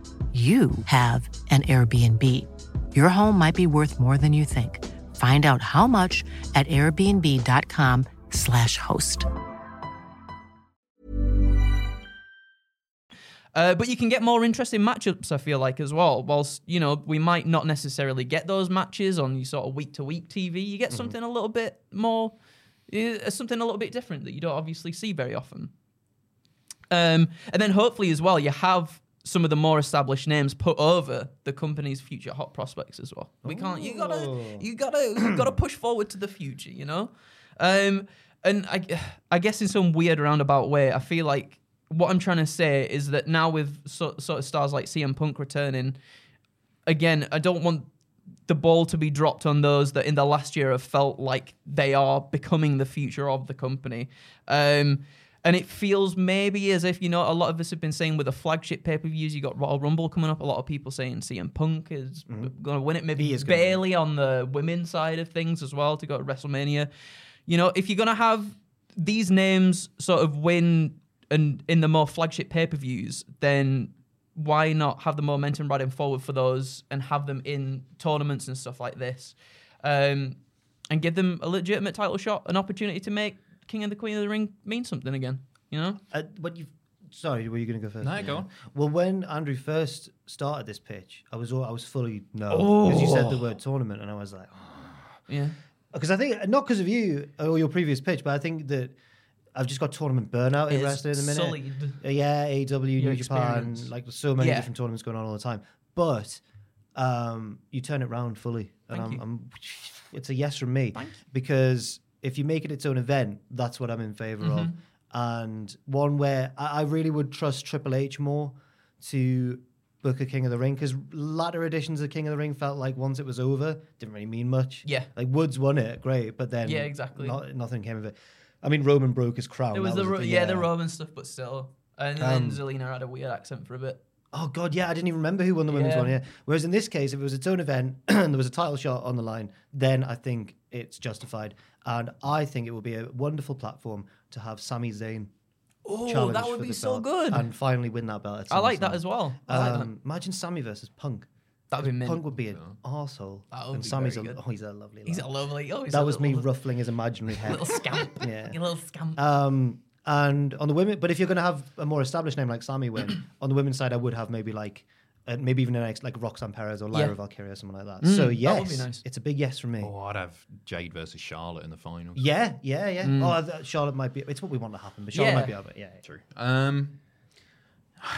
you have an Airbnb. Your home might be worth more than you think. Find out how much at airbnb.com/slash host. Uh, but you can get more interesting matchups, I feel like, as well. Whilst, you know, we might not necessarily get those matches on your sort of week to week TV, you get something a little bit more, uh, something a little bit different that you don't obviously see very often. Um, and then hopefully as well, you have some of the more established names put over the company's future hot prospects as well. We can't. You gotta. You gotta. You gotta push forward to the future. You know. Um, and I, I guess in some weird roundabout way, I feel like what I'm trying to say is that now with so, sort of stars like CM Punk returning, again, I don't want the ball to be dropped on those that in the last year have felt like they are becoming the future of the company. Um, and it feels maybe as if, you know, a lot of us have been saying with the flagship pay per views, you got Royal Rumble coming up. A lot of people saying CM Punk is going to win it. Maybe is gonna win it. barely on the women's side of things as well to go to WrestleMania. You know, if you're going to have these names sort of win and in the more flagship pay per views, then why not have the momentum riding forward for those and have them in tournaments and stuff like this, um, and give them a legitimate title shot, an opportunity to make King and the Queen of the Ring mean something again. You know, Uh, what you sorry, were you going to go first? No, go on. Well, when Andrew first started this pitch, I was all, I was fully no because you said the word tournament, and I was like, yeah. because I think not because of you or your previous pitch, but I think that I've just got tournament burnout in It's wrestling in a minute. sullied Uh, yeah, AEW, New your Japan, like so many Yeah. different tournaments going on all the time. But um, you turn it round fully, and Thank I'm, you. I'm, it's a yes from me Thank you. because if you make it its own event, that's what I'm in favor of, Mm-hmm. and one where I, I really would trust Triple H more to book a King of the Ring because latter editions of King of the Ring felt like once it was over, didn't really mean much. Yeah. like Woods won it, great, but then Yeah, exactly. not- nothing came of it. I mean, Roman broke his crown. There was the ro- thing, yeah, the Roman stuff, but still. And then Um, Zelina had a weird accent for a bit. Oh god, yeah, I didn't even remember who won the women's Yeah. one. Yeah. Whereas in this case, if it was its own event and there was a title shot on the line, then I think it's justified, and I think it will be a wonderful platform to have Sami Zayn. Oh, challenge that for would be the so belt good. and finally win that belt. at I like that as well. I like that. Um, imagine Sami versus Punk. That'd be mint. Punk would be an arsehole. And be Sami's very a, good. oh, he's a lovely. He's a lovely. Oh, he's That a was me little, ruffling his imaginary hair. little scamp. Yeah. You little scamp. Um, and on the women, but if you're going to have a more established name like Sammy win, on the women's side, I would have maybe like, uh, maybe even an ex like Roxanne Perez or Lyra Yeah. Valkyria, someone like that. Mm, so that yes, would be nice. it's a big yes from me. Oh, I'd have Jade versus Charlotte in the final. Yeah, yeah, yeah. Oh, th- Charlotte might be. It's what we want to happen, but Charlotte Mm. Yeah. might be over. it. Yeah. yeah. True. Um,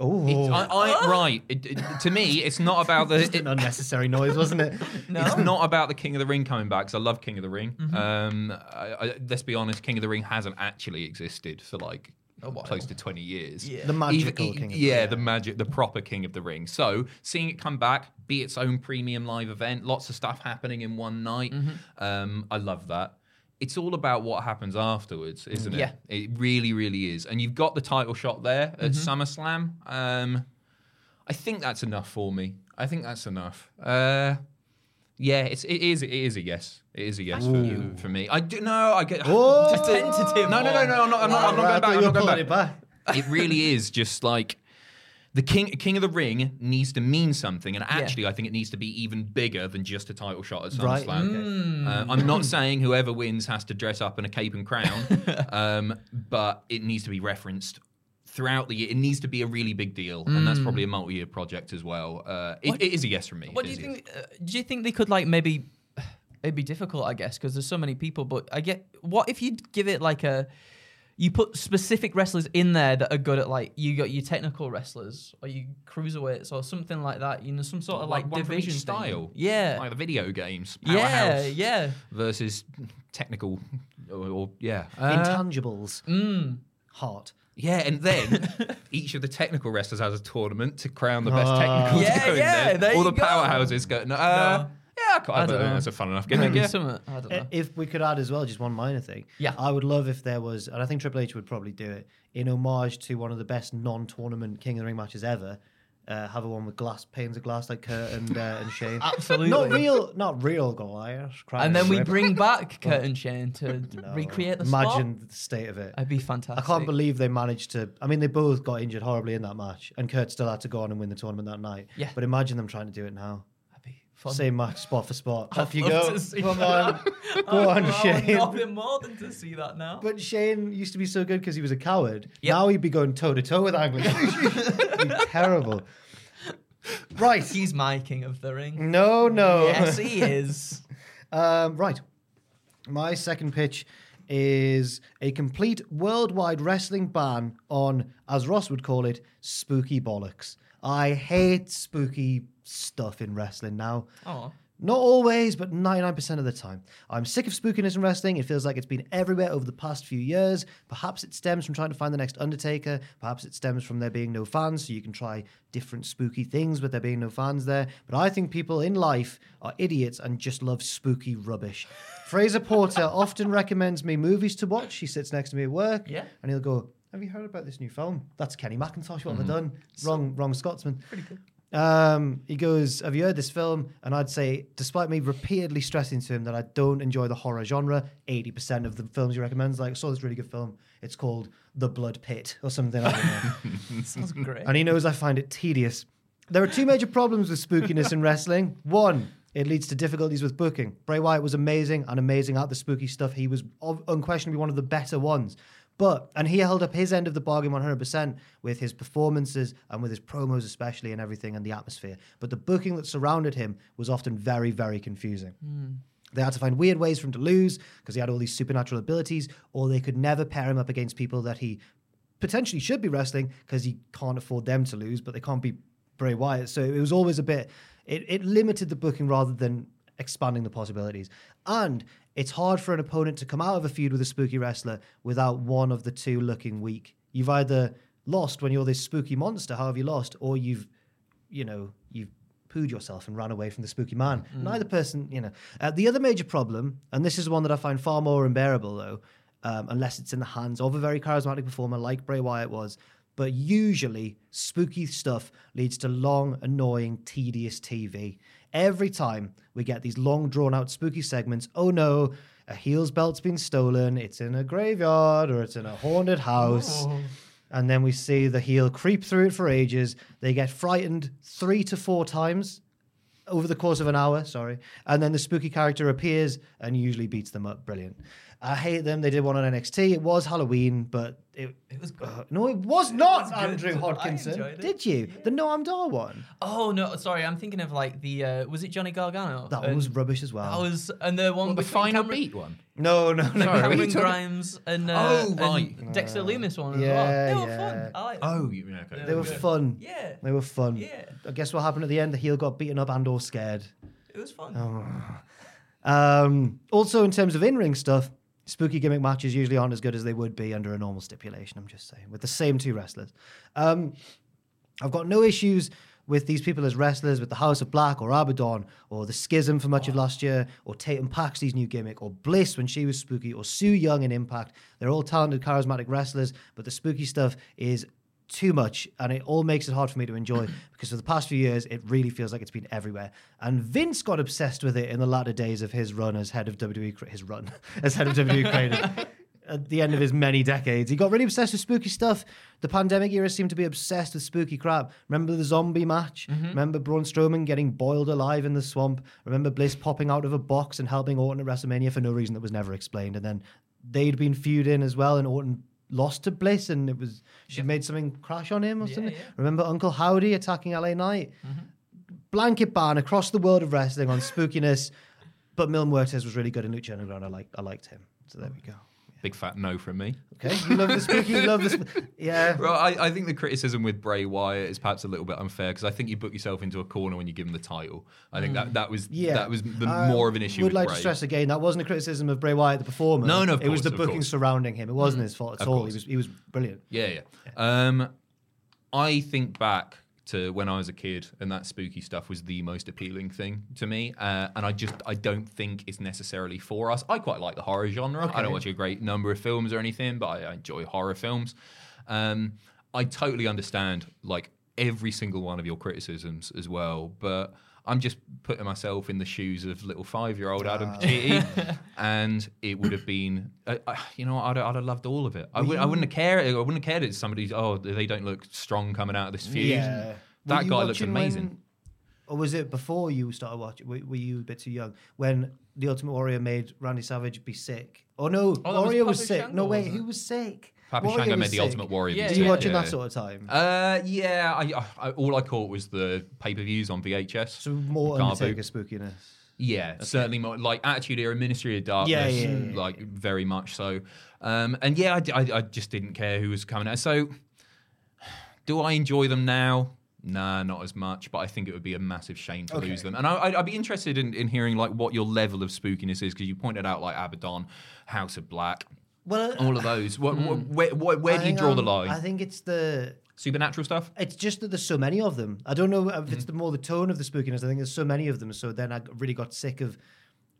Oh, I, I, right. It, it- to me, it's not about the. just it- an unnecessary noise, wasn't it? no, It's not about the King of the Ring coming back because I love King of the Ring. Mm-hmm. Um, I, I, let's be honest, King of the Ring hasn't actually existed for like while. Close to twenty years. Yeah. The magical King of the yeah, Ring. the magic, the proper King of the Ring. So seeing it come back, be its own premium live event, lots of stuff happening in one night. Mm-hmm. Um, I love that. It's all about what happens afterwards, isn't Yeah. it? It really, really is. And you've got the title shot there at Mm-hmm. SummerSlam. Um, I think that's enough for me. I think that's enough. Uh, yeah, it's it is it is a yes. It is a yes for, for me. I do no. I get Oh! just a tentative. No, no, no, no. I'm not. I'm not, I'm not going back. I'm you not were going back. it back. it really is just like the king king of the ring needs to mean something and actually i think it needs to be even bigger than just a title shot at Right, SummerSlam. Uh, i'm not saying whoever wins has to dress up in a cape and crown um, but it needs to be referenced throughout the year it needs to be a really big deal and that's probably a multi-year project as well uh, it, it is a yes from me What do you is a yes. think? Uh, do you think they could like maybe? It'd be difficult, I guess, because there's so many people. But I get what if you give it like a, you put specific wrestlers in there that are good at like you got your technical wrestlers or you cruiserweights or something like that. You know, some sort of like, one from each division style Yeah, like the video games yeah, yeah. versus technical or, or yeah Uh, Intangibles. Mm. Heart. Yeah, and then each of the technical wrestlers has a tournament to crown the best Ah. technicals Yeah, going yeah, there. there All you the go. powerhouses go. No, uh, Yeah, I, quite- I I don't think know. that's a fun enough Maybe gimmick. Yeah. something. I don't know. If we could add as well, just one minor thing. Yeah. I would love if there was, and I think Triple H would probably do it, in homage to one of the best non-tournament King of the Ring matches ever. Uh, have a one with glass panes of glass like Kurt and uh, and Shane. Absolutely. Not real, not real Goliath. crying and then we rip. bring back Kurt and Shane to No. recreate the spot. Imagine the state of it. That'd be fantastic. I can't believe they managed to. I mean, they both got injured horribly in that match, and Kurt still had to go on and win the tournament that night. Yeah. But imagine them trying to do it now. That'd be fun. Same match, spot for spot. I'd Off you love go. to see Come that. on. Go on, Oh, Shane. Nothing more than to see that now. But Shane used to be so good because he was a coward. Yep. Now he'd be going toe to toe with Angle. Terrible. Right. He's my king of the ring. No, no. Yes, he is. Um, right. My second pitch is a complete worldwide wrestling ban on, as Ross would call it, spooky bollocks. I hate spooky stuff in wrestling now. Oh. Not always, but 99% of the time. I'm sick of spookiness in wrestling. It feels like it's been everywhere over the past few years. Perhaps it stems from trying to find the next Undertaker. Perhaps it stems from there being no fans, so you can try different spooky things with there being no fans there. But I think people in life are idiots and just love spooky rubbish. Fraser Porter often recommends me movies to watch. He sits next to me at work, Yeah. and he'll go, "Have you heard about this new film? That's Kenny McIntosh. What have I mm-hmm. done? Wrong, wrong Scotsman." Pretty good. Um, he goes, Have you heard this film? And I'd say, despite me repeatedly stressing to him that I don't enjoy the horror genre, 80% of the films he recommends, like, I saw this really good film. It's called The Blood Pit or something. I don't know. Sounds great. and he knows I find it tedious. There are two major problems with spookiness in wrestling. One, it leads to difficulties with booking. Bray Wyatt was amazing and amazing at the spooky stuff. He was unquestionably one of the better ones. But, and he held up his end of the bargain 100% with his performances and with his promos, especially, and everything and the atmosphere. But the booking that surrounded him was often very, very confusing. Hmm. They had to find weird ways for him to lose because he had all these supernatural abilities, or they could never pair him up against people that he potentially should be wrestling because he can't afford them to lose, but they can't be Bray Wyatt. So it was always a bit, it, it limited the booking rather than expanding the possibilities. And it's hard for an opponent to come out of a feud with a spooky wrestler without one of the two looking weak. You've either lost when you're this spooky monster, how have you lost, or you've, you know, you've pooed yourself and ran away from the spooky man. Neither person, you know. Uh, the other major problem, and this is one that I find far more unbearable though, um, unless it's in the hands of a very charismatic performer like Bray Wyatt was. But usually, spooky stuff leads to long, annoying, tedious TV. Every time we get these long, drawn out spooky segments, oh no, a heel's belt's been stolen, it's in a graveyard or it's in a haunted house. Oh. And then we see the heel creep through it for ages. They get frightened three to four times over the course of an hour, sorry. And then the spooky character appears and usually beats them up. Brilliant. I hate them. They did one on NXT. It was Halloween, but it, It was good. uh, no, it was not was. Andrew I Hodkinson. enjoyed it. Did you? The Noam Dar one. Oh no, sorry, I'm thinking of like the uh, was it Johnny Gargano? That one was rubbish as well. That was and the one Well, the final Cameron, beat one. no, no, no. Sorry, what are you Cameron Grimes and uh, Oh, and right. Dexter Lumis one as Yeah, well. They were yeah. fun. I like Oh, you- yeah, okay. They were good. fun. Yeah. They were fun. Yeah. I guess what happened at the end? The heel got beaten up and or scared. It was fun. Oh. Um, also, in terms of in-ring stuff, spooky gimmick matches usually aren't as good as they would be under a normal stipulation. I'm just saying, with the same two wrestlers. Um, I've got no issues with these people as wrestlers, with the House of Black or Abaddon or the Schism for much of last year, or Tatum Paxley's new gimmick, or Bliss when she was spooky, or Su Yung in Impact. They're all talented, charismatic wrestlers, but the spooky stuff is too much, and it all makes it hard for me to enjoy because for the past few years, it really feels like it's been everywhere. And Vince got obsessed with it in the latter days of his run as head of WWE. His run as head of WWE creative. At the end of his many decades, he got really obsessed with spooky stuff. The pandemic era seemed to be obsessed with spooky crap. Remember the zombie match? Mm-hmm. Remember Braun Strowman getting boiled alive in the swamp? Remember Bliss popping out of a box and helping Orton at WrestleMania for no reason that was never explained? And then they'd been feuding as well, and Orton lost to Bliss, and it was she made something crash on him or something. Remember Uncle Howdy attacking LA Knight? Mm-hmm. Blanket ban across the world of wrestling on spookiness. But Mil Muertes was really good in Lucha Underground. I like I liked him. So there we go. Big fat no from me. Okay, you love the spooky, you love the sp- yeah. Well, I, I think the criticism with Bray Wyatt is perhaps a little bit unfair because I think you book yourself into a corner when you give him the title. I think that that was Yeah, that was the Um, more of an issue. Would with like Bray. to stress again that wasn't a criticism of Bray Wyatt, the performer. No, no, of it was course, the of booking course. surrounding him. It wasn't his fault at Of all. course. He was he was brilliant. Yeah, yeah. Um, I think back to when I was a kid, and that spooky stuff was the most appealing thing to me. Uh, and I just I don't think it's necessarily for us. I quite like the horror genre. I don't watch a great number of films or anything, but I, I enjoy horror films. Um, I totally understand like every single one of your criticisms as well, but. I'm just putting myself in the shoes of little five-year-old Adam Pacitti, and it would have been, uh, uh, you know, I'd, I'd have loved all of it. I, would, I wouldn't have cared. I wouldn't have cared if somebody's, oh, they don't look strong coming out of this feud. Yeah. That guy looks amazing. when- or was it before you started watching? Were, were you a bit too young when the Ultimate Warrior made Randy Savage be sick? Oh no, Oh, that was Warrior was, sick. Shango, no, wait, who was sick? Papi Warrior Shango was made the sick. Ultimate Warrior. Yeah, be Were sick, you watching yeah. that sort of time? Uh, yeah. I, I, all I caught was the pay-per-views on VHS. so more Garbo. Undertaker spookiness. Yeah, certainly more like Attitude Era, Ministry of Darkness, Yeah, yeah, yeah, like very much so. Um, and yeah, I just didn't care who was coming out. So, do I enjoy them now? Nah, not as much. But I think it would be a massive shame to lose them. And I, I'd, I'd be interested in, in hearing like what your level of spookiness is because you pointed out like Abaddon, House of Black, Well, all of those. What, what, where where, where do you draw the um, line? I think it's the Supernatural stuff. It's just that there's so many of them. I don't know if Mm-hmm. it's the more the tone of the spookiness. I think there's so many of them. So then I really got sick of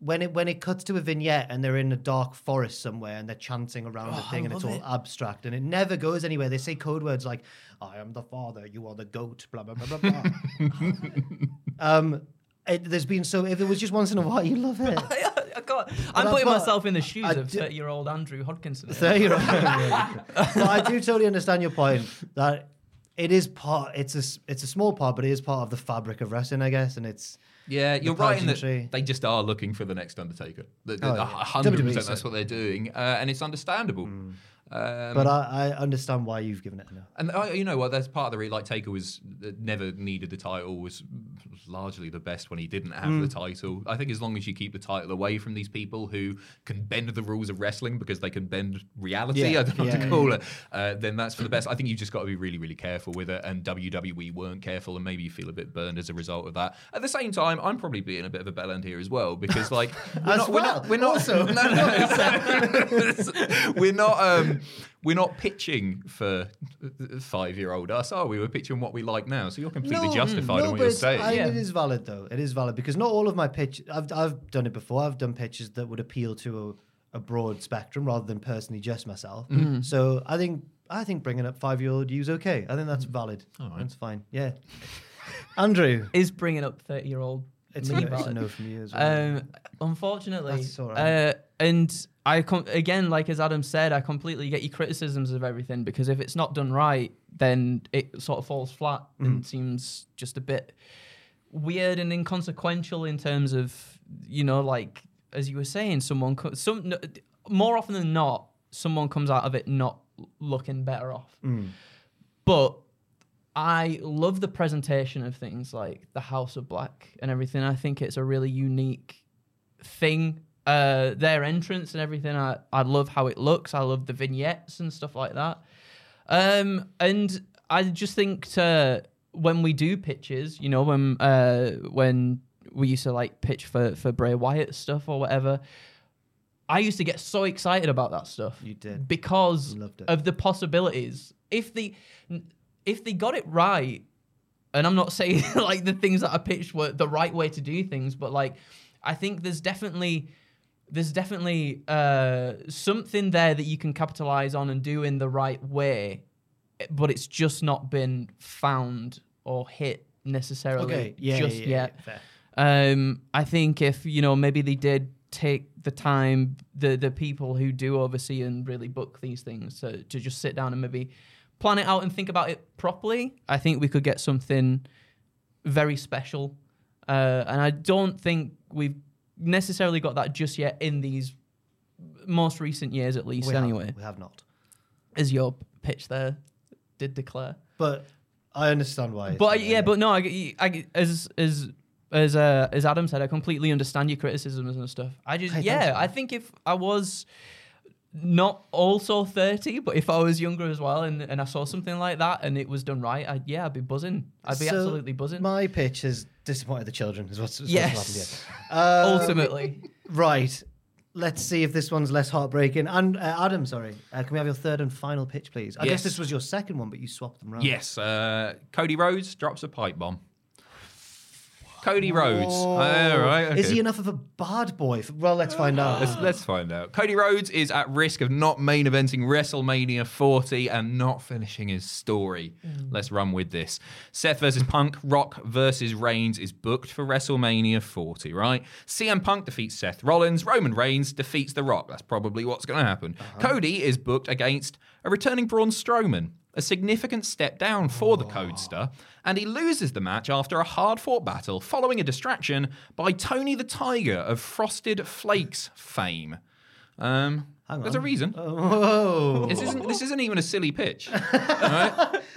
when it when it cuts to a vignette and they're in a dark forest somewhere and they're chanting around the thing and it's all abstract and it never goes anywhere. They say code words like "I am the father, you are the goat," blah blah blah blah blah. um, it, there's been so if it was just once in a while, you love it. I can't, I'm I- putting but myself in the shoes I of do- 30 year old Andrew Hodkinson. Thirty year old. but I do totally understand your point that it is part. It's a s- it's a small part, but it is part of the fabric of wrestling, I guess, and it's. Yeah, you're right in that they just are looking for the next Undertaker. The- the- Oh, yeah. hundred WWE that's so. what they're doing, uh, and it's understandable. Um, But I, I understand why you've given it a no. and uh, you know what? That's part of the re- like Taker was uh, never needed the title. Was largely the best when he didn't have Hmm. the title. I think as long as you keep the title away from these people who can bend the rules of wrestling because they can bend reality, Yeah, I don't know what yeah, to call it. Uh, then that's for the best. I think you just got to be really, really careful with it. And WWE weren't careful, and maybe you feel a bit burned as a result of that. At the same time, I'm probably being a bit of a bell end here as well because like we're As not, we're not, we're not, Also. no, no, we're not, um, we're not pitching for five year old us, are we? We're pitching what we like now. So you're completely justified in what you're saying. I, Yeah. It is valid though. It is valid because not all of my pitch. I've I've done it before. I've done pitches that would appeal to a, a broad spectrum rather than personally just myself. Mm-hmm. So I think I think bringing up five year old you's okay. I think that's valid. That's fine. Yeah. Andrew, Is bringing up 30 year old it's me a, it's a no from you as well. Um, unfortunately, That's all right. uh, and I com- again, like as Adam said, I completely get your criticisms of everything because if it's not done right, then it sort of falls flat Mm. and seems just a bit weird and inconsequential in terms of you know, like as you were saying, someone co- some no, more often than not, someone comes out of it not looking better off. But I love the presentation of things like the House of Black and everything. I think it's a really unique thing. Uh, their entrance and everything. I, I love how it looks. I love the vignettes and stuff like that. Um, and I just think to, when we do pitches, you know, when uh, when we used to like pitch for for Bray Wyatt stuff or whatever, I used to get so excited about that stuff. You did. because of the possibilities. If they if they got it right, and I'm not saying like the things that I pitched were the right way to do things, but like I think there's definitely there's definitely uh, something there that you can capitalize on and do in the right way. but it's just not been found or hit necessarily Okay, yeah, just yeah, yet. yeah, fair. Um, I think if you know maybe they did take the time, the the people who do oversee and really book these things to to just sit down and maybe plan it out and think about it properly, I think we could get something very special. Uh, and I don't think we've necessarily got that just yet in these most recent years, at least. We have- anyway, we have not. as your pitch there did declare. But I understand why. But I, yeah, but no, I, I, as as as uh, as Adam said, I completely understand your criticisms and stuff. I just Hey, yeah, I think if I was not also thirty, but if I was younger as well, and, and I saw something like that and it was done right, I'd, yeah, I'd be buzzing. I'd be So, absolutely buzzing. My pitch has disappointed the children. Is what's, what's Yes. happened here. Uh, Ultimately, right. Let's see if this one's less heartbreaking. And uh, Adam, sorry, uh, can we have your third and final pitch, please? I guess this was your second one, but you swapped them around. Yes, uh, Cody Rhodes drops a pipe bomb. Cody Rhodes. All ah, right. Is he enough of a bad boy? For, well, let's find out. Let's, let's find out. Cody Rhodes is at risk of not main eventing WrestleMania 40 and not finishing his story. Mm. Let's run with this. Seth versus Punk, Rock versus Reigns is booked for WrestleMania 40, right? CM Punk defeats Seth Rollins, Roman Reigns defeats The Rock. That's probably what's going to happen. Uh-huh. Cody is booked against a returning Braun Strowman. A significant step down for the Codester, and he loses the match after a hard fought battle following a distraction by Tony the Tiger of Frosted Flakes fame. Um, there's a reason. Whoa. This isn't this isn't even a silly pitch.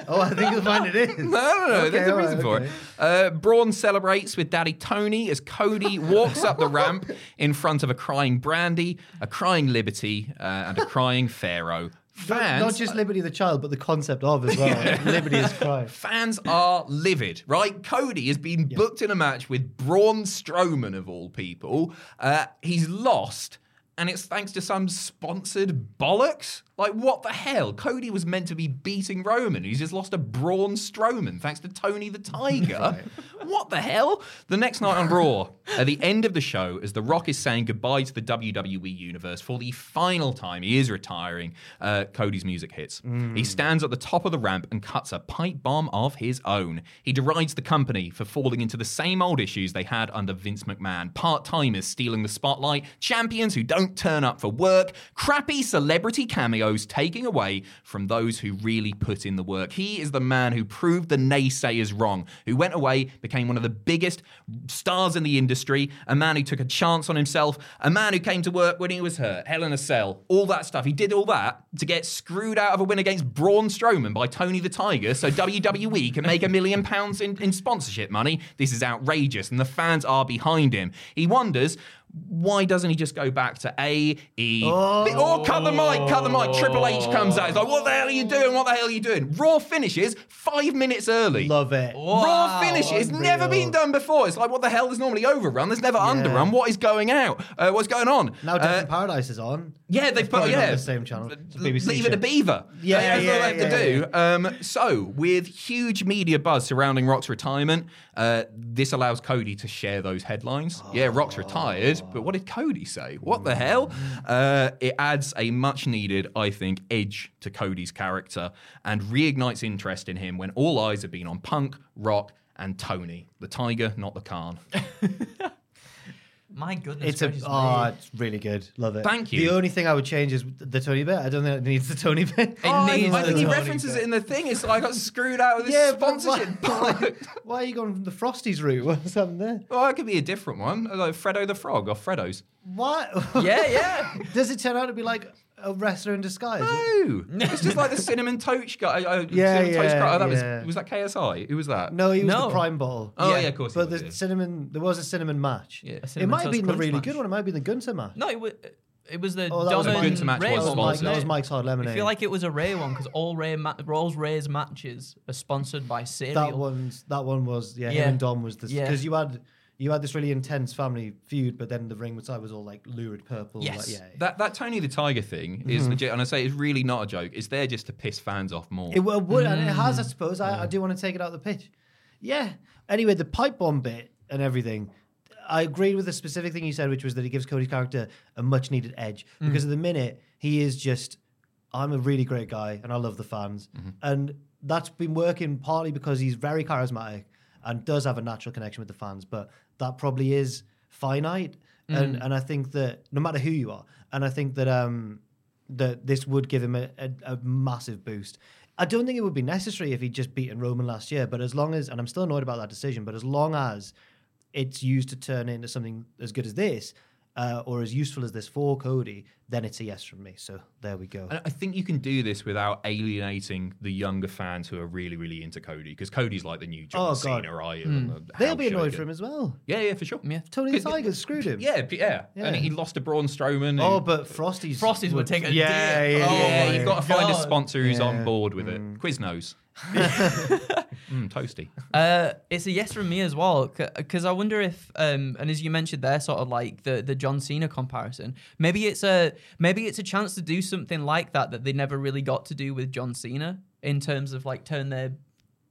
Oh, I think you'll find it is. No, no, no. Okay, there's a all right, reason for okay. it. Uh, Braun celebrates with Daddy Tony as Cody walks up the ramp in front of a crying Brandi, a crying Liberty, uh, and a crying Pharaoh. Not, Fans, not just Liberty the child, but the concept of as well. Liberty is crying. fans are livid, right? Cody has been booked in a match with Braun Strowman of all people. Uh, he's lost. And it's thanks to some sponsored bollocks. Like, what the hell? Cody was meant to be beating Roman. He's just lost to Braun Strowman thanks to Tony the Tiger. What the hell? The next night on Raw, at the end of the show, as The Rock is saying goodbye to the WWE Universe for the final time, he is retiring, uh, Cody's music hits. He stands at the top of the ramp and cuts a pipe bomb of his own. He derides the company for falling into the same old issues they had under Vince McMahon part timers stealing the spotlight, champions who don't turn up for work, crappy celebrity cameos taking away from those who really put in the work. He is the man who proved the naysayers wrong, who went away, became one of the biggest stars in the industry, a man who took a chance on himself, a man who came to work when he was hurt, Hell in a Cell, all that stuff. He did all that to get screwed out of a win against Braun Strowman by Tony the Tiger so WWE can make a million pounds in, in sponsorship money. This is outrageous, and the fans are behind him. He wonders. Why doesn't he just go back to A E? Oh, cut the mic, cut the mic. Triple H comes out. He's like, "What the hell are you doing? What the hell are you doing?" Raw finishes five minutes early. Love it. Raw finishes It's never been done before. It's like, what the hell? There's normally overrun. There's never underrun. What is going out? Uh, what's going on? Now Death Uh, in Paradise is on. yeah, they've put yeah the same channel. It's a BBC Leave it a beaver. Yeah, that's yeah, what they have yeah, to do. Um, so, with huge media buzz surrounding Rock's retirement, uh, this allows Cody to share those headlines. Yeah, Rock's retired, but what did Cody say? What the hell? Uh, it adds a much needed, I think, edge to Cody's character and reignites interest in him when all eyes have been on Punk, Rock, and Tony, the Tiger, not the Khan. my goodness, It's a gracious ah, oh, me. it's really good. Love it. Thank you. The only thing I would change is the Tony bit. I don't think it needs the Tony bit. Oh, I, needs I the think he Tony references bit. it in the thing. It's like I got screwed out of this Yeah, but sponsorship. why, why are you going from the Frosties route? What's happened there? well, it could be a different one, like Freddo the Frog or Freddo's. What? yeah, yeah. Does it turn out to be like a wrestler in disguise? No, it's just like the cinnamon toast guy. Uh, Yeah, cinnamon toast yeah, guy. Oh, that yeah. was was that KSI? Who was that? No, he was No. the prime Ball. Oh, yeah, of course he But was, the yeah. cinnamon, there was a cinnamon match. Yeah. A It might have been the really match. good one. It might be the Gunther match. No, it was, it was the Oh, that was Don a and Gunther match Rey was one, Mike, that was? Mike's Hard Lemonade. I feel like it was a Rey one because all Rey ma- all Rey's matches are sponsored by cereal. that one's that one was yeah. Yeah. Him and Dom was the Yeah. because you had you had this really intense family feud, but then the ring side was all like lurid purple. Yes. like, yeah. That that Tony the Tiger thing is mm-hmm. legit, and I say it's really not a joke. It's there just to piss fans off more. It well, would, and it has, I mm. suppose. I, I do want to take it out of the pitch. Yeah. Anyway, the pipe bomb bit and everything. I agreed with the specific thing you said, which was that it gives Cody's character a much needed edge mm. because at the minute he is just I'm a really great guy and I love the fans. Mm-hmm. And that's been working partly because he's very charismatic and does have a natural connection with the fans, but that probably is finite. Mm. And and I think that no matter who you are, and I think that um that this would give him a, a, a massive boost. I don't think it would be necessary if he'd just beaten Roman last year, but as long as and I'm still annoyed about that decision, but as long as it's used to turn into something as good as this, uh, or as useful as this for Cody, then it's a yes from me. So there we go. And I think you can do this without alienating the younger fans who are really, really into Cody, because Cody's like the new John Oh, God. Cena, right? And the They'll be annoyed shaker. for him as well. Yeah, yeah, for sure. Yeah. Tony the Tiger screwed him. Yeah, yeah, Yeah. And he lost to Braun Strowman. Oh, but Frosty's Frosties would take a yeah, dip. yeah, Oh yeah, you've got to find a sponsor who's Yeah. on board with it. Quiznos. mm, toasty. Uh, it's a yes from me as well, because I wonder if, um, and as you mentioned there, sort of like the the John Cena comparison. Maybe it's a maybe it's a chance to do something like that that they never really got to do with John Cena in terms of like turn their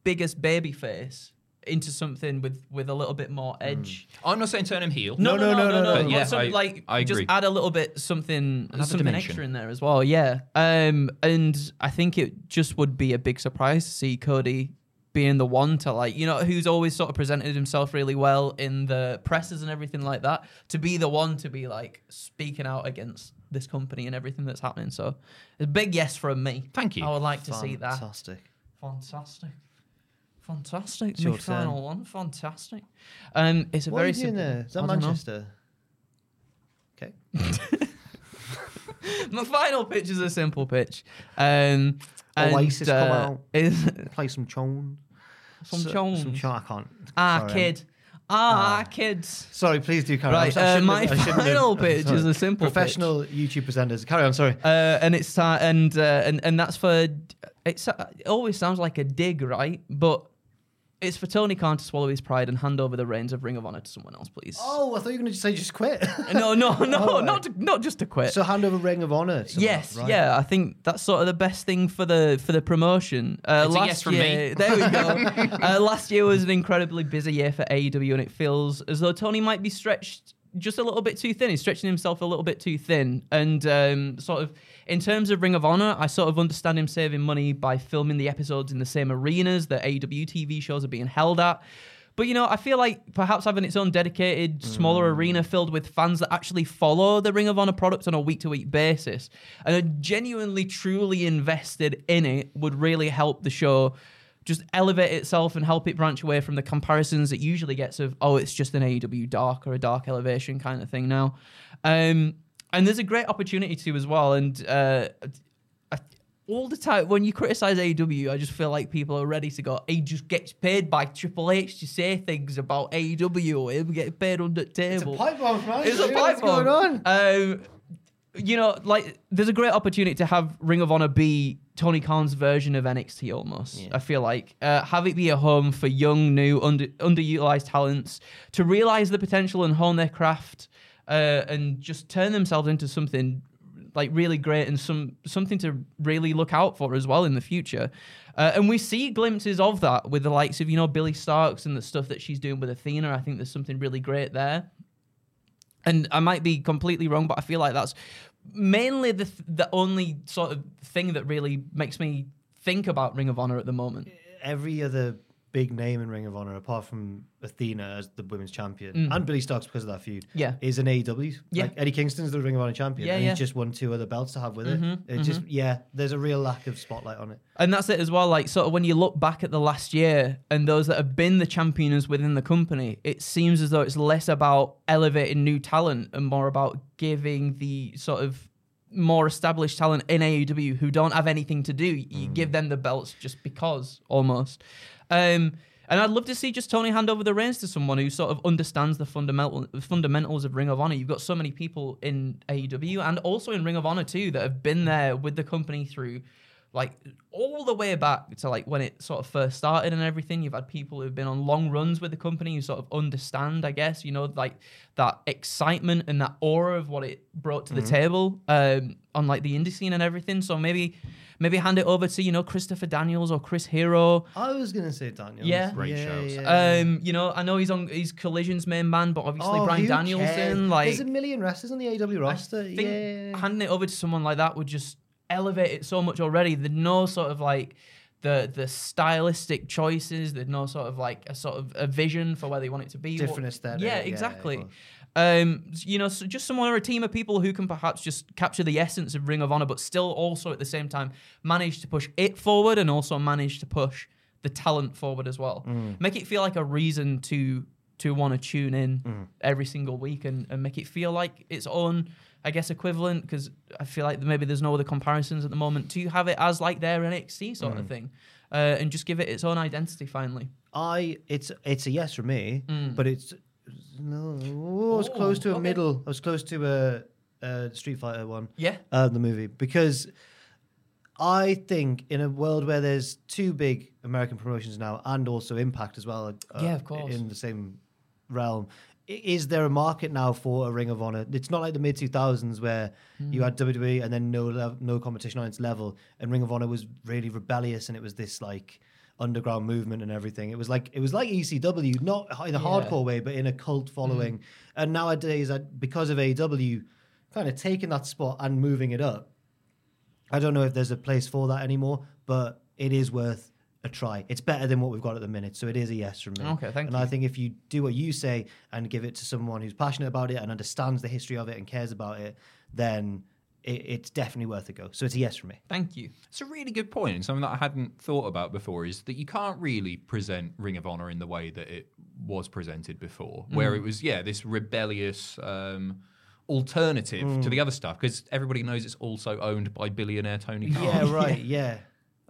biggest baby face into something with with a little bit more edge. I'm not saying turn him heel. No, no, no, no, no. But But yeah, some- I- like I just add a little bit something Another something dimension. extra in there as well. Yeah. Um, and I think it just would be a big surprise to see Cody being the one to like, you know, who's always sort of presented himself really well in the presses and everything like that, to be the one to be like speaking out against this company and everything that's happening. So, it's a big yes from me. Thank you. I would like to see that. Fantastic. Fantastic. Fantastic. Your final one. Fantastic. Um, it's a What very are you doing there? Is that I. Manchester? Okay. My final pitch is a simple pitch. Um, and, Oasis come uh, out. Is Play some chone. some So- chones. Some chone. I can't. Ah, Sorry, kid. Ah, kids. Sorry, please do carry Right, on. Uh, my final pitch is a simple pitch. Professional YouTube presenters. Carry on. Sorry. Uh, and it's uh, and uh, and and that's for it's uh, it always sounds like a dig, right? But it's for Tony Khan to swallow his pride and hand over the reins of Ring of Honor to someone else, please. Oh, I thought you were going to say just quit. No, no, no, Oh, right. not to, not just to quit. so hand over Ring of Honor. to Yes, right? yeah, I think that's sort of the best thing for the for the promotion. Uh, It's a last yes from year, me. there we go. uh, last year was an incredibly busy year for AEW, and it feels as though Tony might be stretched just a little bit too thin. He's stretching himself a little bit too thin, and um, sort of in terms of Ring of Honor, I sort of understand him saving money by filming the episodes in the same arenas that AEW TV shows are being held at. But you know, I feel like perhaps having its own dedicated, smaller arena filled with fans that actually follow the Ring of Honor product on a week to week basis and are genuinely, truly invested in it would really help the show just elevate itself and help it branch away from the comparisons it usually gets of, oh, it's just an AEW dark or a dark elevation kind of thing now. Um, and there's a great opportunity to as well. And uh, I, all the time when you criticize AEW, I just feel like people are ready to go. He just gets paid by Triple H to say things about AEW him getting paid under the table. It's a pipe bomb, man. It's a pipe What's bomb. going on? Um, you know, like there's a great opportunity to have Ring of Honor be Tony Khan's version of NXT almost. I feel like uh, have it be a home for young, new, under underutilized talents to realize the potential and hone their craft, uh, and just turn themselves into something like really great and some something to really look out for as well in the future. Uh, and we see glimpses of that with the likes of you know Billie Starkz and the stuff that she's doing with Athena. I think there's something really great there and I might be completely wrong, but I feel like that's mainly the th- the only sort of thing that really makes me think about Ring of Honor at the moment. Every other big name in Ring of Honor, apart from Athena as the women's champion and Billie Starkz because of that feud, Mm. Yeah. is an AEW. Yeah. Like Eddie Kingston's the Ring of Honor champion. Yeah, and yeah. He's just won two other belts to have with it. Mhm, It just yeah, there's a real lack of spotlight on it. And that's it as well. Like sort of when you look back at the last year and those that have been the champions within the company, it seems as though it's less about elevating new talent and more about giving the sort of more established talent in AEW who don't have anything to do. You give them the belts just because almost. Um, and I'd love to see just Tony hand over the reins to someone who sort of understands the fundamental fundamentals of Ring of Honor. You've got so many people in AEW and also in Ring of Honor too that have been there with the company through like all the way back to like when it sort of first started and everything. You've had people who've been on long runs with the company who sort of understand, I guess, you know, like that excitement and that aura of what it brought to the table um, on like the indie scene and everything. So maybe maybe hand it over to, you know, Christopher Daniels or Chris Hero. I was gonna say Daniels. Yeah. Great shows. Um, you know, I know he's on he's Collision's main man, but obviously Oh, Brian who Danielson, cares? like there's a million wrestlers on the AEW roster. I think yeah. handing it over to someone like that would just elevate it so much already. There's no sort of like the the stylistic choices. There's no sort of like a sort of a vision for where they want it to be. Different What- aesthetic, Yeah, yeah, exactly. of um, you know, so just someone or a team of people who can perhaps just capture the essence of Ring of Honor, but still also at the same time manage to push it forward and also manage to push the talent forward as well. Mm. Make it feel like a reason to to want to tune in Mm. every single week and, and make it feel like its own, I guess, equivalent. Because I feel like maybe there's no other comparisons at the moment to have it as like their NXT sort Mm. of thing, uh, and just give it its own identity finally. I it's it's a yes for me, but it's no. I was Oh, close to a okay. middle. I was close to a, a Street Fighter one. Yeah. uh, the movie because I think in a world where there's two big American promotions now and also Impact as well. uh, Yeah, of course. In the same realm. Is there a market now for a Ring of Honor? It's not like the mid 2000s where you Hmm. had WWE and then no no competition on its level, and Ring of Honor was really rebellious and it was this like underground movement and everything. It was like it was like ECW, not in a Yeah. hardcore way, but in a cult mm. following. And nowadays, I, because of AEW, kind of taking that spot and moving it up, I don't know if there's a place for that anymore, but it is worth a try. It's better than what we've got at the minute, so it is a yes from me. Okay, thank and you. And I think if you do what you say and give it to someone who's passionate about it and understands the history of it and cares about it, then it's definitely worth a go. So it's a yes from me. Thank you. It's a really good point, and something that I hadn't thought about before is that you can't really present Ring of Honor in the way that it was presented before, where Mm. it was, yeah, this rebellious um, alternative Mm. to the other stuff, because everybody knows it's also owned by billionaire Tony Khan. Yeah, right. Yeah.